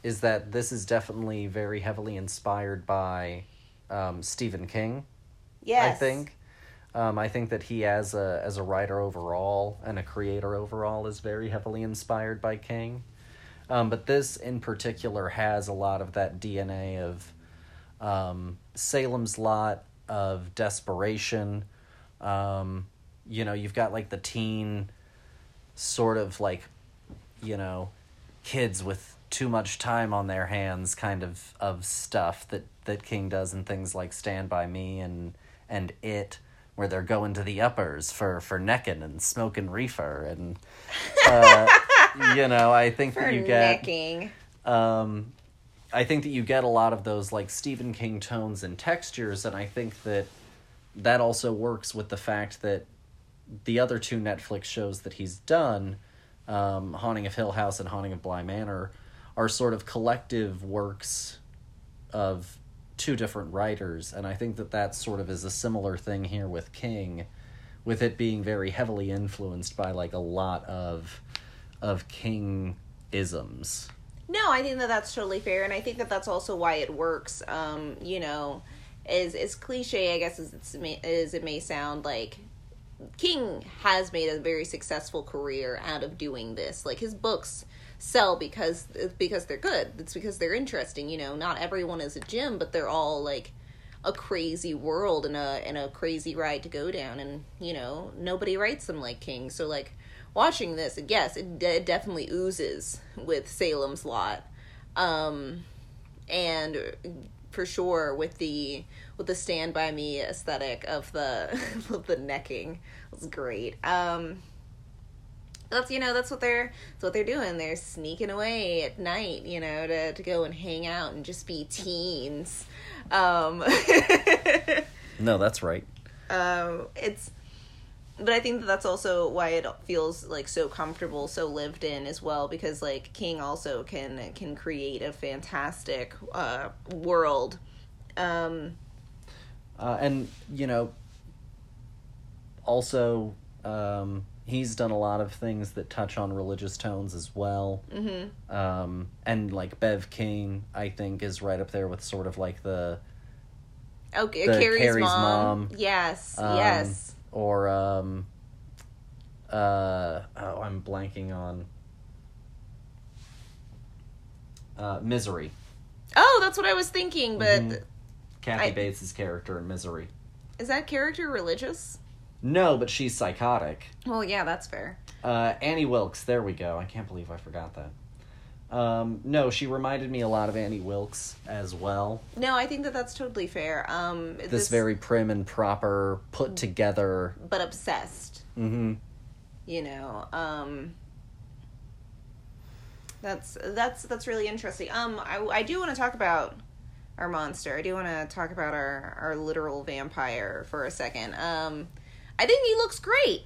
is that this is definitely very heavily inspired by um, Stephen King. yes I think. Um, I think that he, as a as a writer overall and a creator overall, is very heavily inspired by King. Um, but this in particular has a lot of that DNA of um, Salem's Lot, of desperation. Um, you know, you've got like the teen sort of like, you know, kids with too much time on their hands kind of of stuff that that King does in things like Stand by Me and and It where they're going to the uppers for for necking and smoking reefer and uh, you know I think for that you get necking. um, I think that you get a lot of those like Stephen King tones and textures, and I think that that also works with the fact that the other two Netflix shows that he's done, um, Haunting of Hill House and Haunting of Bly Manor, are sort of collective works of two different writers, and I think that that sort of is a similar thing here with King, with it being very heavily influenced by like a lot of of King isms. No, I think that that's totally fair, and I think that that's also why it works. Um, you know, as as cliche, I guess as it's as it may sound, like King has made a very successful career out of doing this. Like his books sell because it's because they're good. It's because they're interesting. You know, not everyone is a Jim, but they're all like a crazy world and a and a crazy ride to go down. And you know, nobody writes them like King. So like watching this, yes, it, de- it definitely oozes with Salem's Lot, um, and for sure with the with the Stand by Me aesthetic of the of the necking. It's great. Um, that's you know that's what they're that's what they're doing. They're sneaking away at night, you know, to to go and hang out and just be teens. Um, No, that's right. um, it's but i think that that's also why it feels like so comfortable so lived in as well because like king also can can create a fantastic uh world um Uh, and you know, also, um, he's done a lot of things that touch on religious tones as well. mhm. Um, and like Bev King, I think, is right up there with sort of like the okay The carrie's, Carrie's mom. mom. yes Um, yes or um, uh, oh, I'm blanking on uh, Misery. oh that's what i was thinking but Mhm. Kathy I- Bates's character in Misery. is that character religious No, but she's psychotic. well yeah that's fair Uh, Annie Wilkes, there we go. I can't believe I forgot that. Um, no, she reminded me a lot of Annie Wilkes as well. No, I think that that's totally fair. Um, This, very prim and proper, put together. but obsessed. hmm You know, um, that's that's that's really interesting. Um, I I do want to talk about our monster. I do want to talk about our our literal vampire for a second. Um, I think he looks great.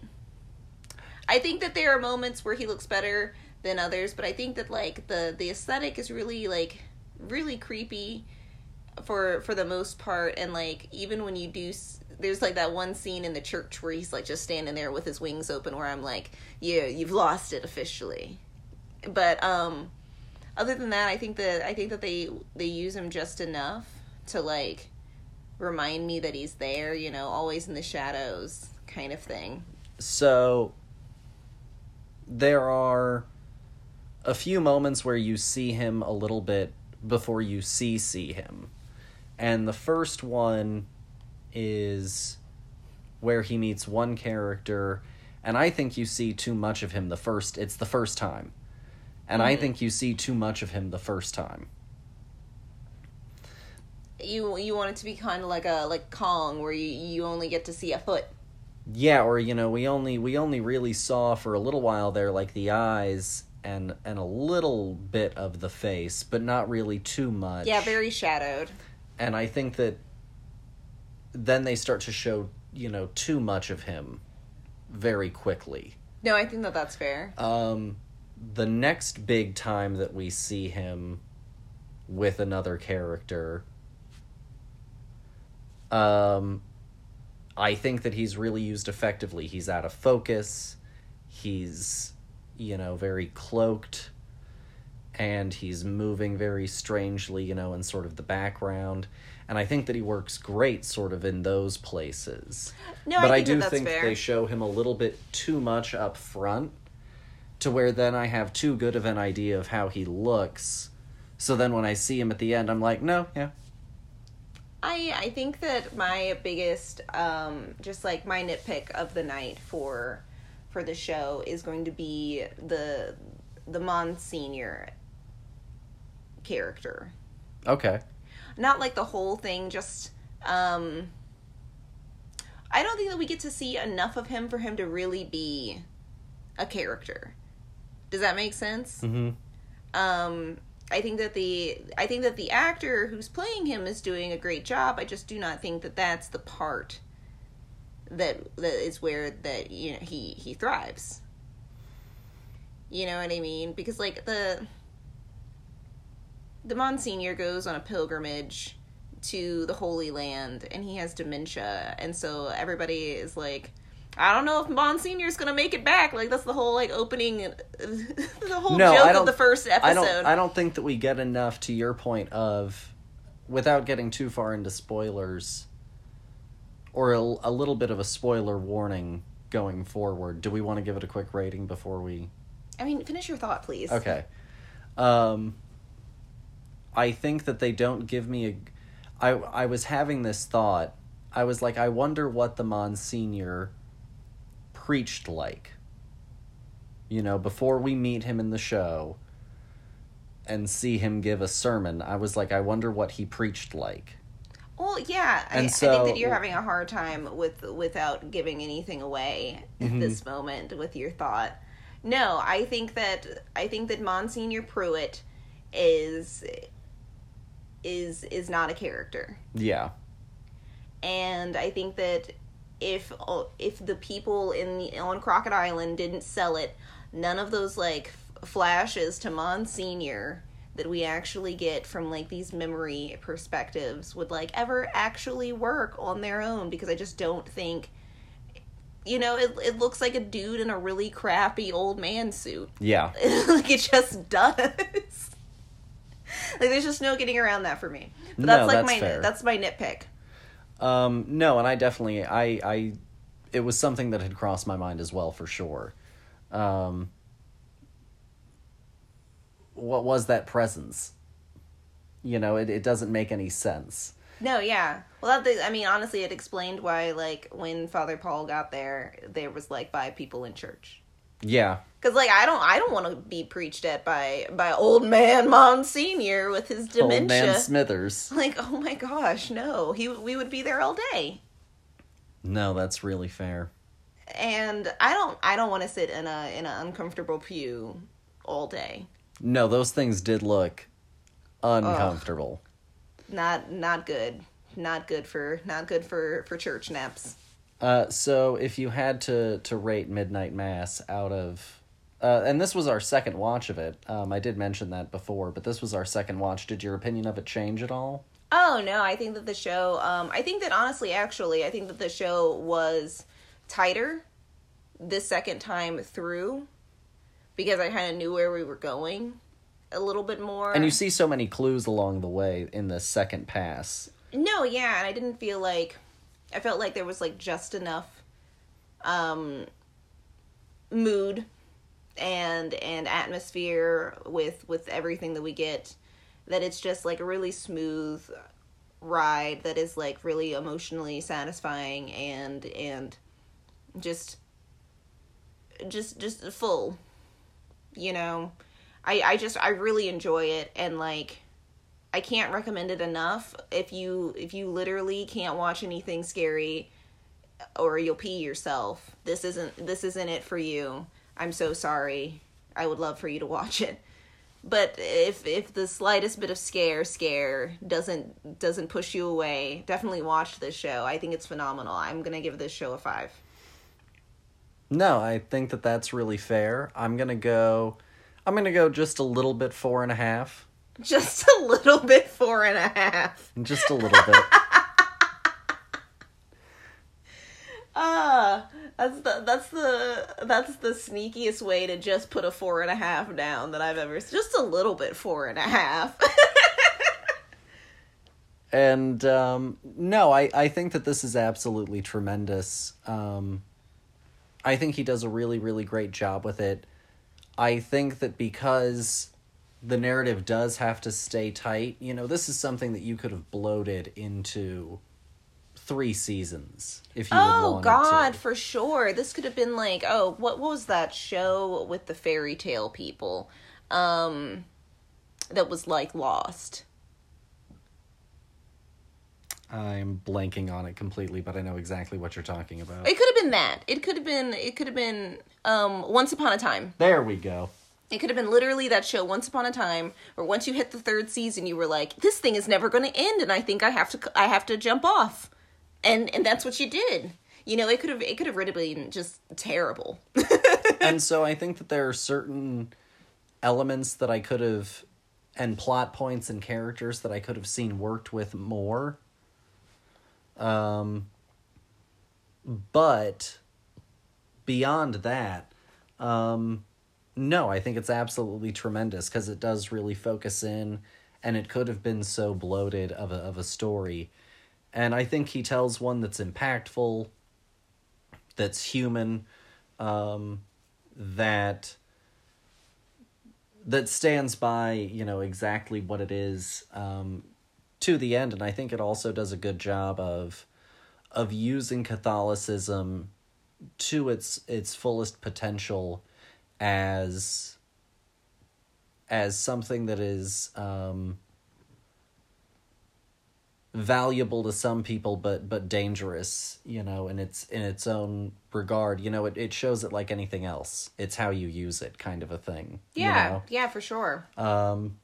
I think that there are moments where he looks better than others, but I think that like the the aesthetic is really like really creepy for for the most part and like even when you do there's like that one scene in the church where he's like just standing there with his wings open where I'm like yeah you've lost it officially. But um other than that I think that I think that they they use him just enough to like remind me that he's there you know always in the shadows kind of thing. So there are a few moments where you see him a little bit before you see see him. And the first one is where he meets one character and I think you see too much of him the first it's the first time. And I Mhm. think you see too much of him the first time. you you want it to be kind of like a like Kong where you you only get to see a foot Yeah, or you know, we only we only really saw for a little while there like the eyes and and a little bit of the face, but not really too much. yeah very shadowed And I think that then they start to show, you know, too much of him very quickly. no I think that that's fair Um the next big time that we see him with another character um I think that he's really used effectively. He's out of focus. He's you know very cloaked and he's moving very strangely, you know, in sort of the background. And I think that he works great sort of in those places no but I I, think do that that's think fair they show him a little bit too much up front to where then I have too good of an idea of how he looks. So then when I see him at the end, I'm like, no, yeah. I I think that my biggest um just like my nitpick of the night for for the show is going to be the the Monsignor character. Okay. Not like the whole thing just um I don't think that we get to see enough of him for him to really be a character. Does that make sense? Mm-hmm. um i think that the i think that the actor who's playing him is doing a great job i just do not think that that's the part that that is where that you know he he thrives you know what i mean because like the the monsignor goes on a pilgrimage to the holy land and he has dementia and so everybody is like I don't know if Monsignor's gonna make it back. Like that's the whole like opening, the whole No, joke of the first episode. I don't. I don't think that we get enough to your point of, without getting too far into spoilers, or a, a little bit of a spoiler warning going forward. Do we want to give it a quick rating before we? I mean, finish your thought, please. Okay. Um I think that they don't give me a I I was having this thought. I was like I wonder what the Monsignor preached like. You know, before we meet him in the show and see him give a sermon, I was like I wonder what he preached like. Well, yeah, I, And I so- think that you're having a hard time with without giving anything away at Mhm. this moment with your thought. No, I think that I think that Monsignor Pruitt is is is not a character. Yeah. and I think that if if the people in the on Crockett Island didn't sell it, none of those like f- flashes to Monsignor that we actually get from like these memory perspectives would like ever actually work on their own because I just don't think you know it it looks like a dude in a really crappy old man suit Yeah. like it just does like there's just no getting around that for me but No, that's like that's my fair. that's my nitpick Um, no, and I definitely, I, I, it was something that had crossed my mind as well for sure. Um, what was that presence? You know, it, it doesn't make any sense. No, yeah. Well, that I mean, honestly, it explained why, like, when Father Paul got there, there was like five people in church. Yeah. Cause like I don't I don't want to be preached at by by old man Monsignor with his dementia. Old man Smithers. like oh my gosh, no, he we would be there all day. No, that's really fair. And I don't I don't want to sit in a in an uncomfortable pew all day. No, those things did look uncomfortable. Not not good. Not good for not good for for church naps. Uh, so if you had to to rate Midnight Mass out of, uh, and this was our second watch of it. Um, I did mention that before, but this was our second watch. Did your opinion of it change at all? Oh no, I think that the show um I think that honestly actually I think that the show was tighter this second time through because I kind of knew where we were going a little bit more. And you see so many clues along the way in the second pass. No, yeah, and I didn't feel like I felt like there was like just enough um mood and and atmosphere with with everything that we get that it's just like a really smooth ride that is like really emotionally satisfying and and just just just full you know i i just i really enjoy it and like i can't recommend it enough. If you if you literally can't watch anything scary or you'll pee yourself this isn't this isn't it for you. I'm so sorry. I would love for you to watch it. But if if the slightest bit of scare scare doesn't doesn't push you away definitely watch this show. I think it's phenomenal. I'm gonna give this show a five No, I think that that's really fair. I'm gonna go. I'm gonna go just a little bit four and a half. just a little bit four and a half Just a little bit. ah that's the that's the that's the sneakiest way to just put a four and a half down that i've ever just a little bit four and a half And um, no, I, I think that this is absolutely tremendous. Um, I think he does a really, really great job with it. I think that because the narrative does have to stay tight, you know, this is something that you could have bloated into three seasons if you oh god for sure. This could have been like oh what, what was that show with the fairy tale people um that was like lost I'm blanking on it completely, but I know exactly what you're talking about. it could have been that it could have been it could have been um once upon a time There we go. it could have been literally that show once upon a time where once you hit the third season you were like this thing is never going to end and i think i have to i have to jump off and and that's what you did you know it could have it could have really been just terrible and so I think that there are certain elements that I could have, and plot points and characters that I could have seen worked with more. Um, but beyond that, um, no, I think it's absolutely tremendous because it does really focus in, and it could have been so bloated of a of a story, and I think he tells one that's impactful, that's human, um, that that stands by you know exactly what it is um, to the end, and I think it also does a good job of of using Catholicism to its its fullest potential as as something that is um, valuable to some people but but dangerous you know in its in its own regard. You know it, it shows it like anything else. It's how you use it kind of a thing you yeah know? yeah for sure. Um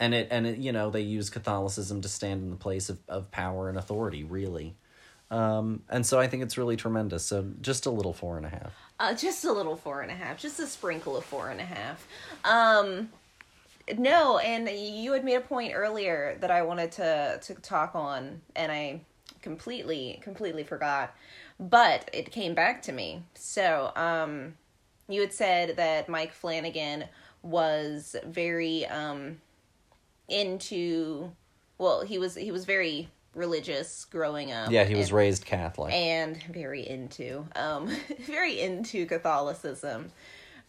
and it and it you know they use catholicism to stand in the place of, of power and authority really. Um and so i think it's really tremendous. So just a little four and a half. Uh, just a little four and a half, just a sprinkle of four and a half. Um, no, and you had made a point earlier that I wanted to to talk on, and I completely completely forgot, but it came back to me. So, um, you had said that Mike Flanagan was very um into well he was he was very religious growing up yeah he was and- raised catholic. and very into um very into catholicism.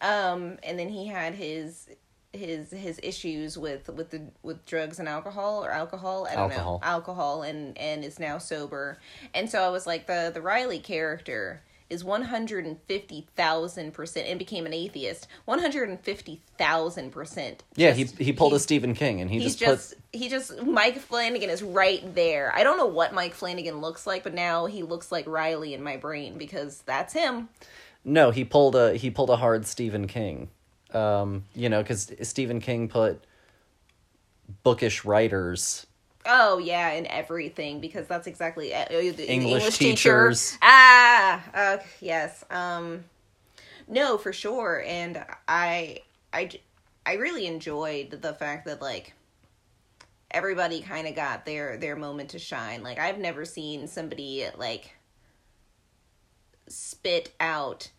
Um and then he had his his his issues with with the with drugs and alcohol or alcohol i don't Alcohol. know alcohol and and is now sober. And so i was like the the riley character is 150,000% and became an atheist. 150,000%. Yeah, he he pulled a Stephen King and he He's just, just put he just Mike Flanagan is right there. I don't know what Mike Flanagan looks like, but now he looks like Riley in my brain because that's him. no, he pulled a he pulled a hard Stephen King. Um, you know, cuz Stephen King put bookish writers Oh yeah, and everything because that's exactly uh, English teacher. teachers. Ah, uh, yes. Um, no, for sure, and I, I, I really enjoyed the fact that like everybody kind of got their their moment to shine. Like I've never seen somebody like spit out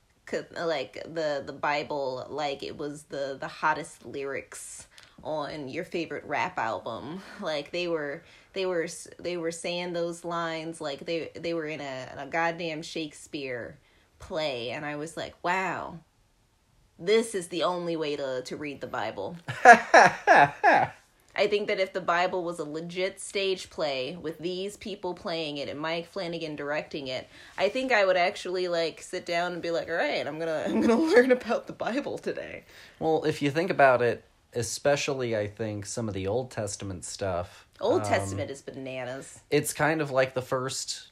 like the the Bible like it was the the hottest lyrics on your favorite rap album. Like they were they were they were saying those lines like they they were in a, in a goddamn Shakespeare play and I was like, "Wow. This is the only way to to read the Bible." I think that if the Bible was a legit stage play with these people playing it and Mike Flanagan directing it, I think I would actually like sit down and be like, "All right, I'm going to I'm going to learn about the Bible today." Well, if you think about it, especially I think some of the Old Testament stuff. Old um, Testament is bananas. It's kind of like the first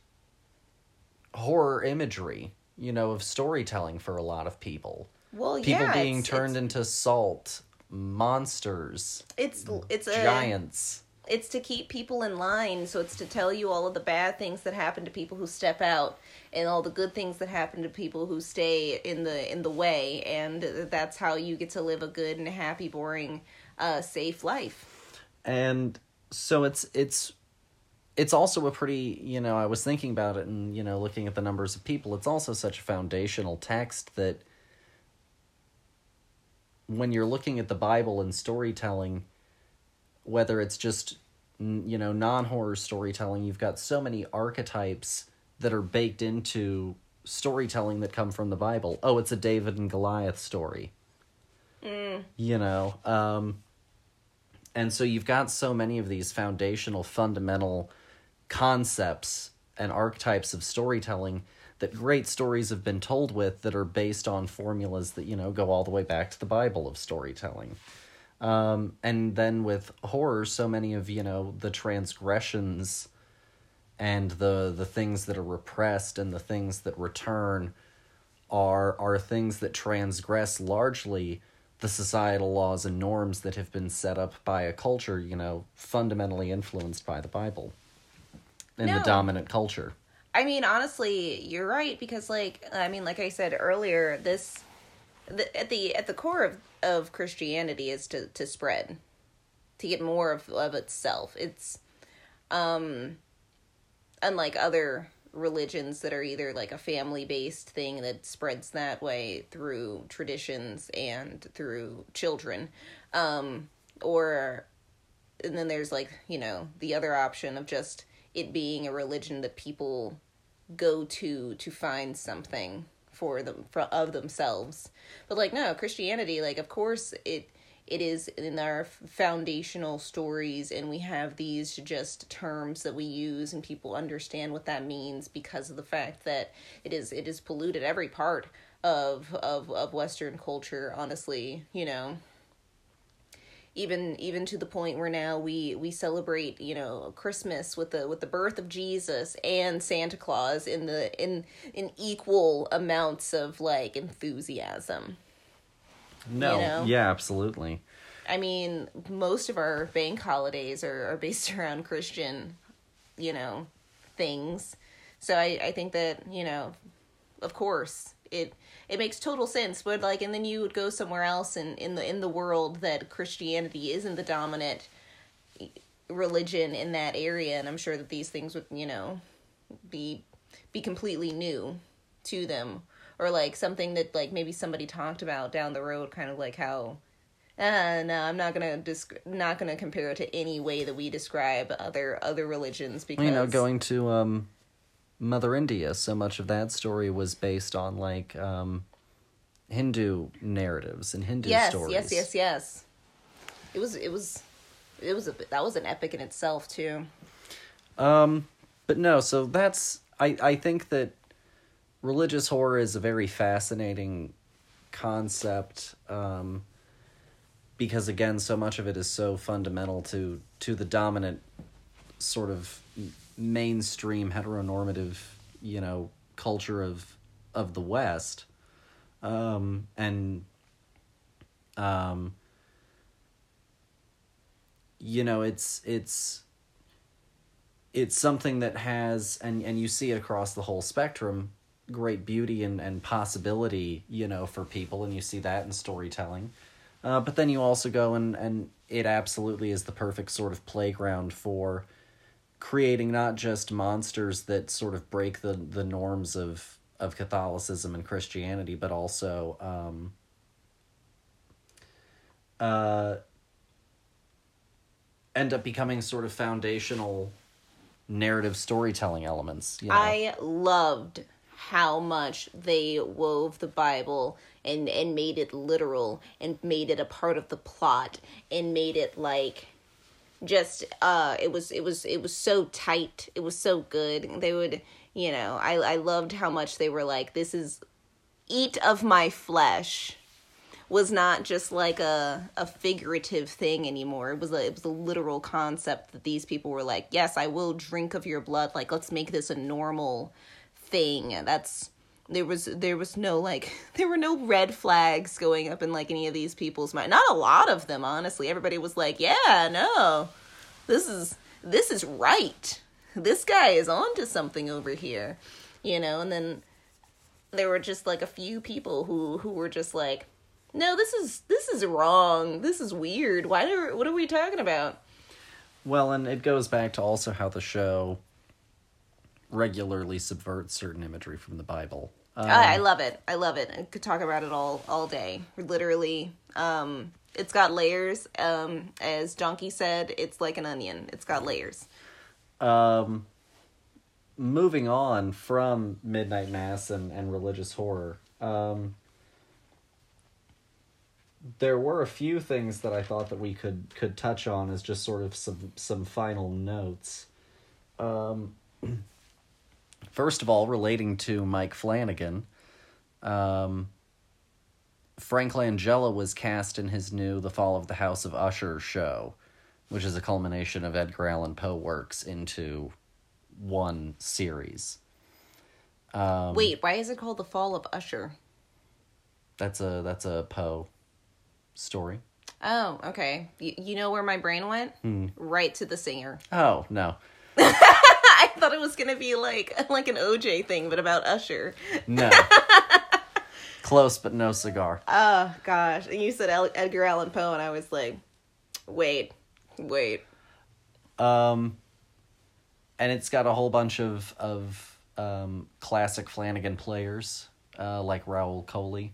horror imagery, you know, of storytelling for a lot of people. Well, yeah. People yeah, being it's, turned into salt, monsters, it's it's, it's a giants. It's to keep people in line so it's to tell you all of the bad things that happen to people who step out and all the good things that happen to people who stay in the in the way and that's how you get to live a good and happy boring uh safe life. And so it's it's it's also a pretty you know i was thinking about it and you know looking at the numbers of people it's also such a foundational text that when you're looking at the bible and storytelling whether it's just you know non-horror storytelling you've got so many archetypes that are baked into storytelling that come from the bible. Oh it's a david and goliath story. You know um and so you've got so many of these foundational, fundamental concepts and archetypes of storytelling that great stories have been told with that are based on formulas that, you know, go all the way back to the Bible of storytelling. Um, and then with horror, so many of, you know, the transgressions and the the things that are repressed and the things that return are are things that transgress largely the societal laws and norms that have been set up by a culture, you know, fundamentally influenced by the Bible and the dominant culture. I mean, honestly, you're right because, like, I mean, like I said earlier, this the, at the at the core of of Christianity is to to spread, to get more of of itself. It's, um, unlike other religions that are either like a family based thing that spreads that way through traditions and through children, um, or and then there's like you know the other option of just it being a religion that people go to to find something for them for, of themselves. But like no christianity like of course it it is in our foundational stories and we have these just terms that we use and people understand what that means because of the fact that it is it is polluted every part of of of western culture honestly you know even even to the point where now we we celebrate you know christmas with the with the birth of jesus and santa claus in the in in equal amounts of like enthusiasm No, You know? yeah, absolutely. i mean most of our bank holidays are, are based around christian you know things so i i think that you know of course it it makes total sense but like and then you would go somewhere else and in the in the world that christianity isn't the dominant religion in that area and i'm sure that these things would you know be be completely new to them. Or like something that like maybe somebody talked about down the road kind of like how uh, no, I'm not gonna disc- not gonna compare it to any way that we describe other other religions because You know, going to um, Mother India, so much of that story was based on like um, Hindu narratives and Hindu yes, stories. yes, yes, yes. Yes. It was it was it was a that was an epic in itself too. Um, but no, so that's I I think that religious horror is a very fascinating concept um, because again so much of it is so fundamental to to the dominant sort of mainstream heteronormative you know culture of of the west. Um, and um, you know it's it's it's something that has and and you see it across the whole spectrum great beauty and and possibility you know for people and you see that in storytelling. Uh, but then you also go and and it absolutely is the perfect sort of playground for creating not just monsters that sort of break the the norms of of Catholicism and Christianity, but also um, uh, end up becoming sort of foundational narrative storytelling elements. You know? I loved how much they wove the Bible and and made it literal and made it a part of the plot and made it like just uh it was it was it was so tight. It was so good. They would you know i i loved how much they were like this is eat of my flesh was not just like a a figurative thing anymore. It was a it was a literal concept that these people were like yes i will drink of your blood. Like let's make this a normal thing. That's there was there was no like there were no red flags going up in like any of these people's mind. Not a lot of them honestly. Everybody was like yeah no. This is this is right. This guy is onto something over here. You know and then there were just like a few people who who were just like no this is this is wrong. This is weird. Why are what are we talking about? Well, and it goes back to also how the show regularly subverts certain imagery from the Bible. Um, I, I love it. I love it. I could talk about it all all day. Literally, um, it's got layers. Um, as Donkey said, it's like an onion. It's got layers. um, moving on from Midnight Mass and, and religious horror, um, there were a few things that I thought that we could could touch on as just sort of some some final notes. Um, first of all, relating to Mike Flanagan, um, Frank Langella was cast in his new The Fall of the House of Usher show, which is a culmination of Edgar Allan Poe works into one series. Um, Wait, why is it called the Fall of Usher? That's a that's a Poe story. Oh, okay. You, you know where my brain went? Hmm. Right to the singer. Oh no, I thought it was gonna be like like an OJ thing, but about Usher. no. Close, but no cigar. Oh gosh! And you said El- Edgar Allan Poe, and I was like, wait, wait. Um, and it's got a whole bunch of of um, classic Flanagan players, uh, like Rahul Kohli.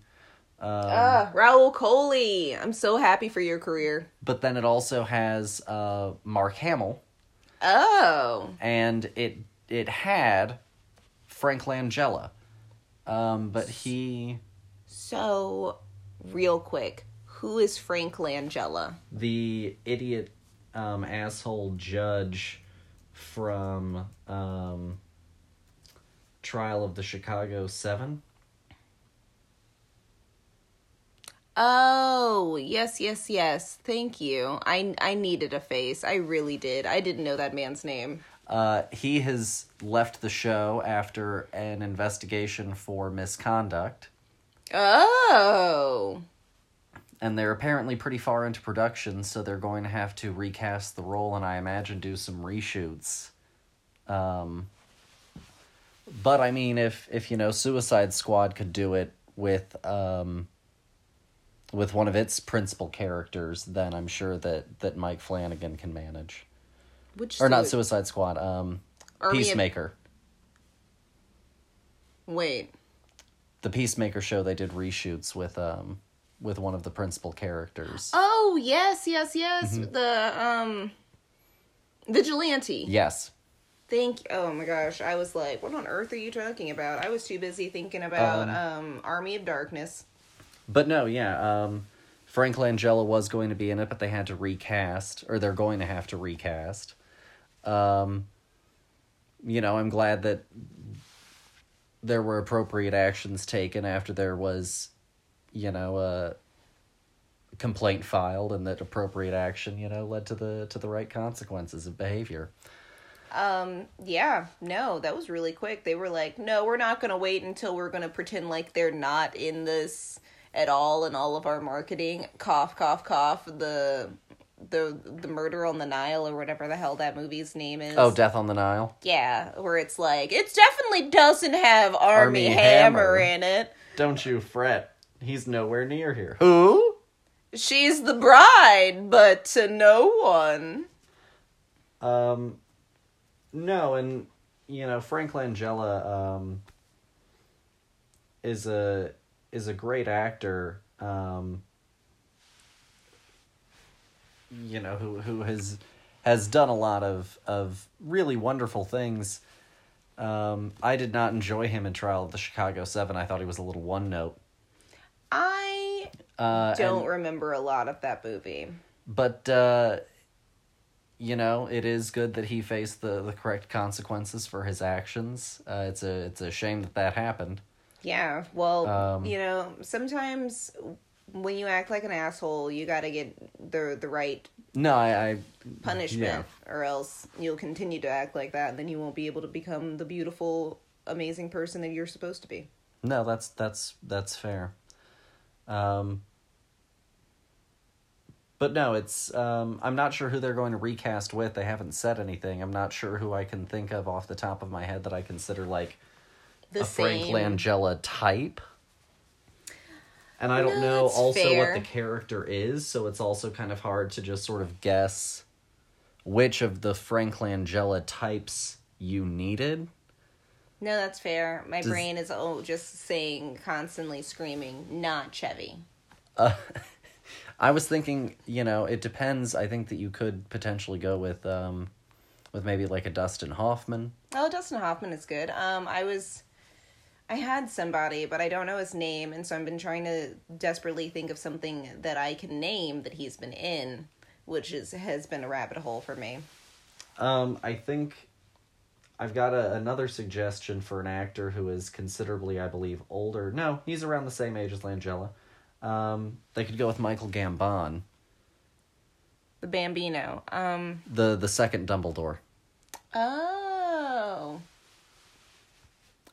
Um, Ah, Rahul Kohli. I'm so happy for your career. but then it also has uh, Mark Hamill, Oh, and it it had Frank Langella, um, but he so real quick, who is Frank Langella? the idiot um, asshole judge from um, Trial of the Chicago Seven. Oh, yes, yes, yes. Thank you. I I needed a face. I really did. I didn't know that man's name. Uh, he has left the show after an investigation for misconduct, Oh. and they're apparently pretty far into production, so they're going to have to recast the role and I imagine do some reshoots. Um, but I mean, if if you know, Suicide Squad could do it with um, with one of its principal characters, then I'm sure that that Mike Flanagan can manage, Which or not sui- Suicide Squad, um, Army of- Peacemaker. Wait. the Peacemaker show they did reshoots with um with one of the principal characters. Oh, yes, yes, yes. Mm-hmm. The um Vigilante. Yes. Thank Oh my gosh. I was like, what on earth are you talking about? I was too busy thinking about um, Army of Darkness. But no, yeah, um Frank Langella was going to be in it, but they had to recast or they're going to have to recast. Um you know, I'm glad that there were appropriate actions taken after there was, you know, a complaint filed, and that appropriate action, you know, led to the to the right consequences of behavior. Um, yeah, no, that was really quick. They were like, no, we're not going to wait until we're going to pretend like they're not in this at all in all of our marketing. Cough, cough, cough. The the the murder on the Nile or whatever the hell that movie's name is. Oh, Death on the Nile. yeah, where it's like it definitely doesn't have Armie, Armie Hammer Hammer. in it. Don't you fret. He's nowhere near here. Who? She's the bride, but to no one. Um, no, and you know Frank Langella um, is a is a great actor. Um, you know who who has has done a lot of of really wonderful things. Um, I did not enjoy him in Trial of the Chicago Seven. I thought he was a little one note. I Uh, don't and- remember a lot of that movie. but uh you know it is good that he faced the the correct consequences for his actions uh it's a it's a shame that that happened Yeah, well, Um, you know, sometimes when you act like an asshole, you got to get the the right no i i punishment, or else you'll continue to act like that, and then you won't be able to become the beautiful, amazing person that you're supposed to be. no that's that's that's fair. Um but no it's um i'm not sure who they're going to recast with. They haven't said anything. I'm not sure who i can think of off the top of my head that i consider like The a Frank. Langella type. And I don't No, know also fair. what the character is, so it's also kind of hard to just sort of guess which of the Frank Langella types you needed. No, that's fair. My Does- brain is oh, just saying, constantly screaming, not Chevy. I was thinking, you know, it depends. I think that you could potentially go with um with maybe like a Dustin Hoffman. Oh, Dustin Hoffman is good. Um, I was, I had somebody, but I don't know his name, and so I've been trying to desperately think of something that I can name that he's been in, which is has been a rabbit hole for me. Um, I think I've got a, another suggestion for an actor who is considerably, I believe, older. No, he's around the same age as Langella. Um, they could go with Michael Gambon, The Bambino. Um. the the second Dumbledore. Oh.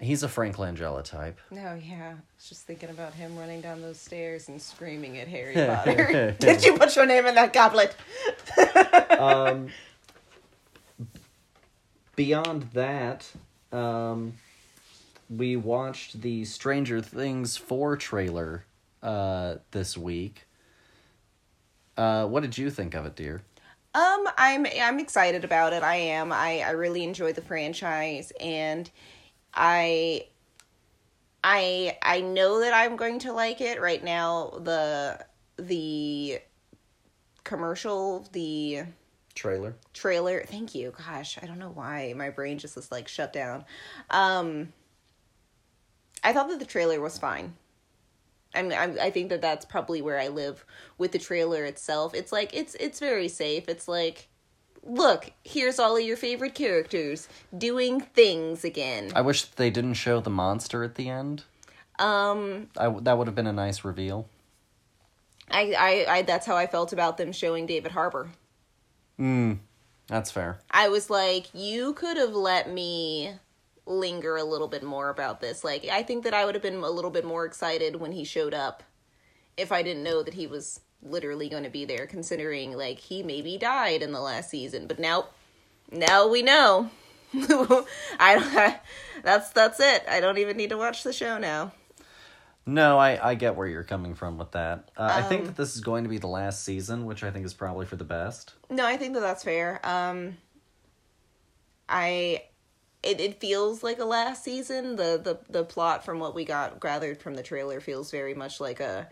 He's a Frank Langella type. No, yeah. I was just thinking about him running down those stairs and screaming at Harry Potter. Did you put your name in that goblet? um, beyond that, um, we watched the Stranger Things 4 trailer uh, this week. Uh, what did you think of it, dear? Um, I'm I'm excited about it. I am. I I really enjoy the franchise, and I I I know that I'm going to like it. Right now, the the commercial, the Trailer? trailer. Thank you. Gosh, I don't know why my brain just is like shut down. Um, I thought that the trailer was fine. I'm, I'm I think that that's probably where I live with the trailer itself. It's like it's it's very safe. It's like look, here's all of your favorite characters doing things again. I wish they didn't show the monster at the end. Um I, that would have been a nice reveal. I, I I that's how I felt about them showing David Harbour. Mm, that's fair. I was like, you could have let me linger a little bit more about this. Like, I think that I would have been a little bit more excited when he showed up if I didn't know that he was literally going to be there, considering, like, he maybe died in the last season. But now, now we know. I don't, that's that's it. I don't even need to watch the show now. No, I, I get where you're coming from with that. Uh, I Um, think that this is going to be the last season, which I think is probably for the best. No, I think that that's fair. Um, I, it, it feels like a last season. The, the the plot from what we got gathered from the trailer feels very much like a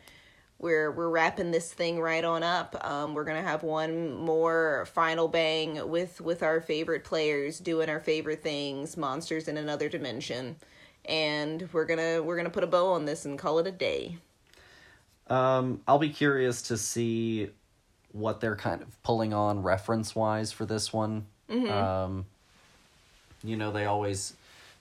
we're we're wrapping this thing right on up. Um, we're gonna have one more final bang with with our favorite players doing our favorite things, monsters in another dimension, and we're gonna we're gonna put a bow on this and call it a day. Um, I'll be curious to see what they're kind of pulling on reference wise for this one. Um, you know, they always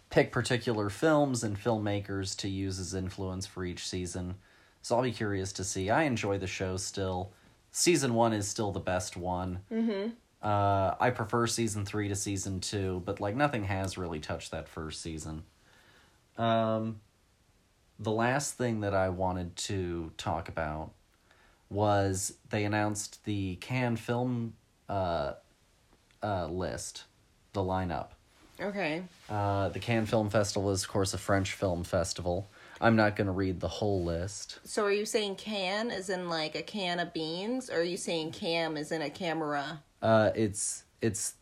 pick particular films and filmmakers to use as influence for each season. So I'll be curious to see. I enjoy the show still. Season one is still the best one. Mm-hmm. Uh, I prefer season three to season two, but like nothing has really touched that first season. Um, the last thing that I wanted to talk about was they announced the Cannes film uh, uh, list, the lineup. Okay. Uh, the Cannes Film Festival is, of course, a French film festival. I'm not going to read the whole list. So are you saying can is in like a can of beans, or are you saying cam is in a camera? Uh, it's it's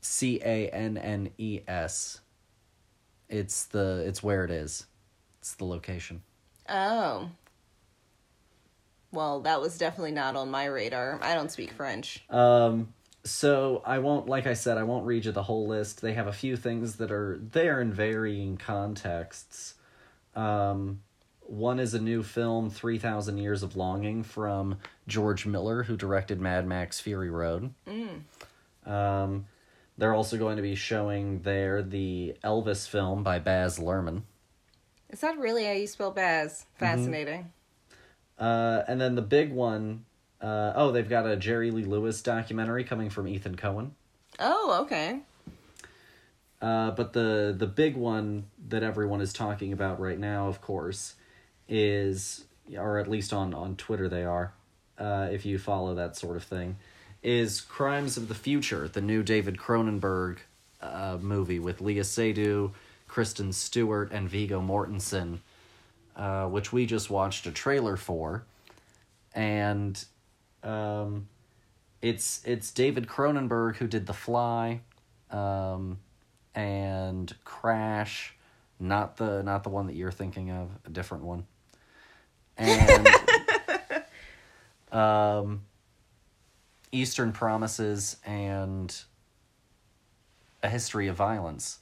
C A N N E S. It's the it's where it is. It's the location. Oh. Well, that was definitely not on my radar. I don't speak French. Um, so I won't, like I said, I won't read you the whole list. They have a few things that are there in varying contexts. Um, one is a new film, 3,000 Years of Longing, from George Miller, who directed Mad Max Fury Road. Um, they're also going to be showing there the Elvis film by Baz Luhrmann. Is that really how you spell Baz? Fascinating. Uh, and then the big one, uh, oh, they've got a Jerry Lee Lewis documentary coming from Ethan Coen. Oh, okay. Uh, but the the big one that everyone is talking about right now, of course, is or at least on on Twitter they are, uh, if you follow that sort of thing, is Crimes of the Future, the new David Cronenberg uh, movie with Léa Seydoux, Kristen Stewart, and Viggo Mortensen, uh, which we just watched a trailer for, and um, it's it's David Cronenberg who did The Fly, um, and Crash, not the not the one that you're thinking of, a different one, and um, Eastern Promises and A History of Violence.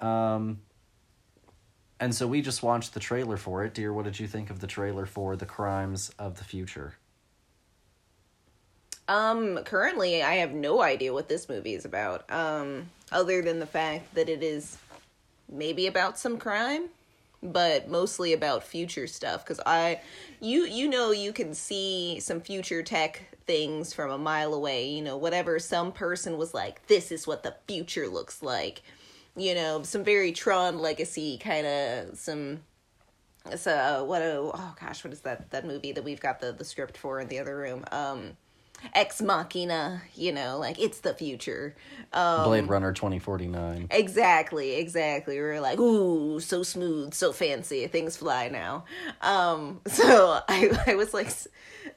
Um, and so we just watched the trailer for it. Dear, what did you think of the trailer for The Crimes of the Future? Um, currently, I have no idea what this movie is about. Um, other than the fact that it is maybe about some crime, but mostly about future stuff. Because I, you, you know, you can see some future tech things from a mile away. You know, whatever some person was like, this is what the future looks like. You know, some very Tron Legacy kind of some. So what? A, oh gosh, what is that? That movie that we've got the the script for in the other room. Um, Ex Machina, you know, like it's the future. Um, Blade Runner 2049. Exactly, exactly. we are like, ooh, so smooth, so fancy, things fly now. Um, so I, I was like,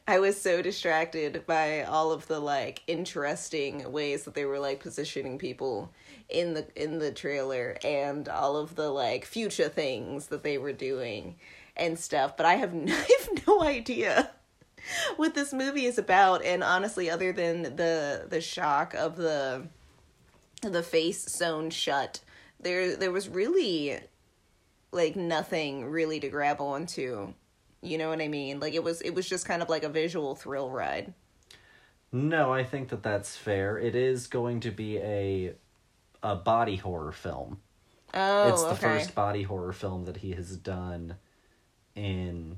i was so distracted by all of the like interesting ways that they were like positioning people in the in the trailer and all of the like future things that they were doing and stuff. But I have no, I have no idea what this movie is about. And honestly other than the the shock of the the face sewn shut there there was really like nothing really to grab onto. You know what i mean? Like it was it was just kind of like a visual thrill ride. No, I think that that's fair. It is going to be a a body horror film. oh it's the okay. first body horror film that he has done in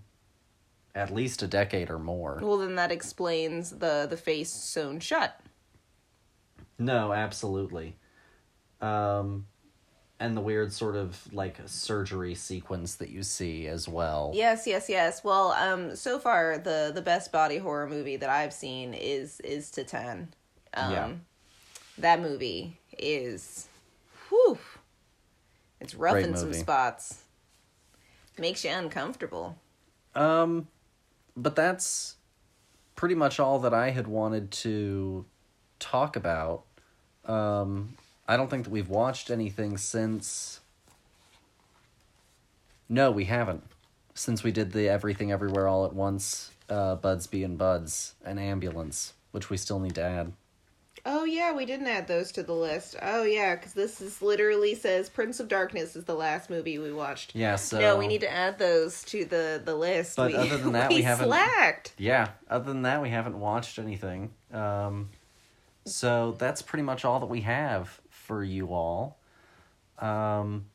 at least a decade or more. well then that explains the the face sewn shut No, absolutely. Um and the weird sort of like surgery sequence that you see as well. Yes, yes, yes. Well, um, so far the the best body horror movie that I've seen is is Titane. Um, Yeah. that movie is, whew, it's rough Great in some spots. Makes you uncomfortable. Um, but that's pretty much all that I had wanted to talk about. Um, I don't think that we've watched anything since. No, we haven't. Since we did the Everything Everywhere All at Once, uh, Buds Being Buds, and Ambulance, which we still need to add. Oh yeah, we didn't add those to the list. Oh yeah, because this is literally says Prince of Darkness is the last movie we watched. Yeah, so. no, we need to add those to the the list. But we, other than that, we haven't- slacked. Yeah, other than that, we haven't watched anything. Um, so that's pretty much all that we have for you all. Um,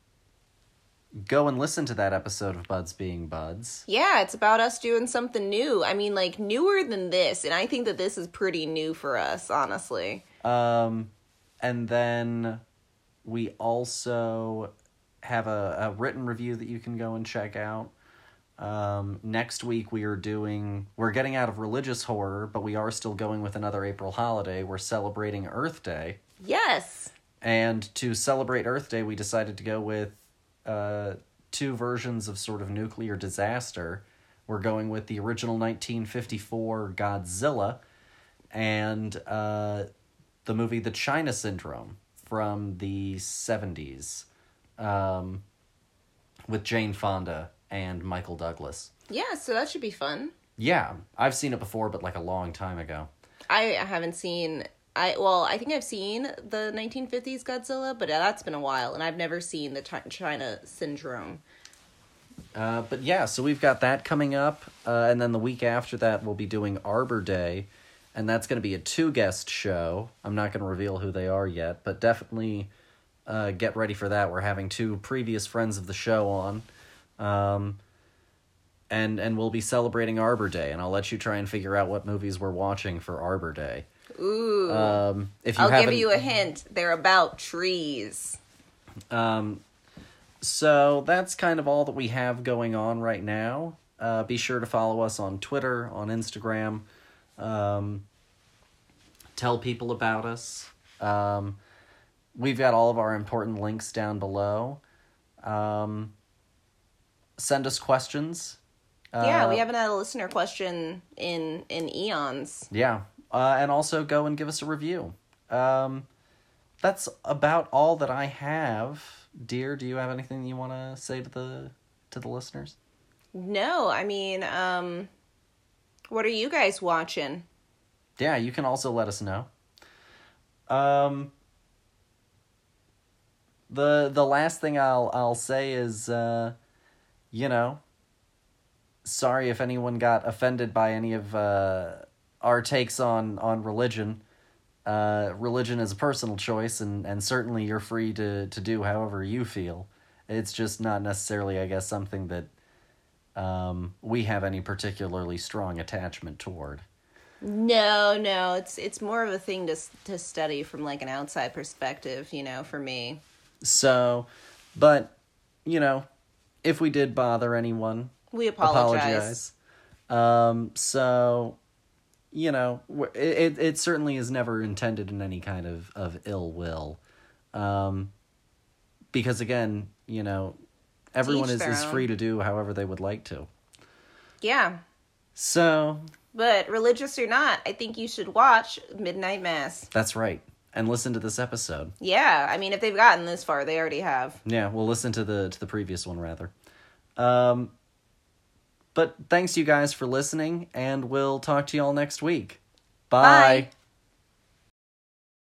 go and listen to that episode of Buds Being Buds. Yeah, it's about us doing something new. I mean, like newer than this, and I think that this is pretty new for us, honestly. Um, and then we also have a, a written review that you can go and check out. Um, next week we are doing we're getting out of religious horror, but we are still going with another April holiday. We're celebrating Earth Day. Yes. And to celebrate Earth Day, we decided to go with uh, two versions of sort of nuclear disaster. We're going with the original 1954 Godzilla and uh, the movie The China Syndrome from the 70s um, with Jane Fonda and Michael Douglas. Yeah, so that should be fun. Yeah, I've seen it before, but like a long time ago. I haven't seen I well, I think I've seen the 1950s Godzilla, but that's been a while, and I've never seen the China Syndrome. Uh, but yeah, so we've got that coming up, uh, and then the week after that, we'll be doing Arbor Day, and that's going to be a two guest show. I'm not going to reveal who they are yet, but definitely uh, get ready for that. We're having two previous friends of the show on, um, and and we'll be celebrating Arbor Day, and I'll let you try and figure out what movies we're watching for Arbor Day. Ooh. Um, if you I'll give you a hint. They're about trees. Um, so that's kind of all that we have going on right now. Uh, be sure to follow us on Twitter, on Instagram. Um, tell people about us. Um, we've got all of our important links down below. Um, send us questions. yeah, we Uh, haven't had a listener question in in eons. Yeah. Uh, and also go and give us a review. Um, that's about all that I have. Dear, do you have anything you want to say to the to the listeners? No, I mean, um, what are you guys watching? Yeah, you can also let us know. Um, the the last thing I'll I'll say is, uh, you know, sorry if anyone got offended by any of uh, our takes on on religion. Uh, religion is a personal choice, and, and certainly you're free to, to do however you feel. It's just not necessarily, I guess, something that um, we have any particularly strong attachment toward. No, no, it's it's more of a thing to to study from like an outside perspective, you know, for me. So, but, you know, if we did bother anyone, We apologize. apologize. Um, so, you know, it, it, certainly is never intended in any kind of, of ill will. Um, because again, you know, everyone is, is own. free to do however they would like to. Yeah. So, But religious or not, I think you should watch Midnight Mass. that's right. And listen to this episode. Yeah, I mean if they've gotten this far, they already have. Yeah, we'll listen to the to the previous one rather. Um, but thanks you guys for listening, and we'll talk to you all next week. Bye. Bye.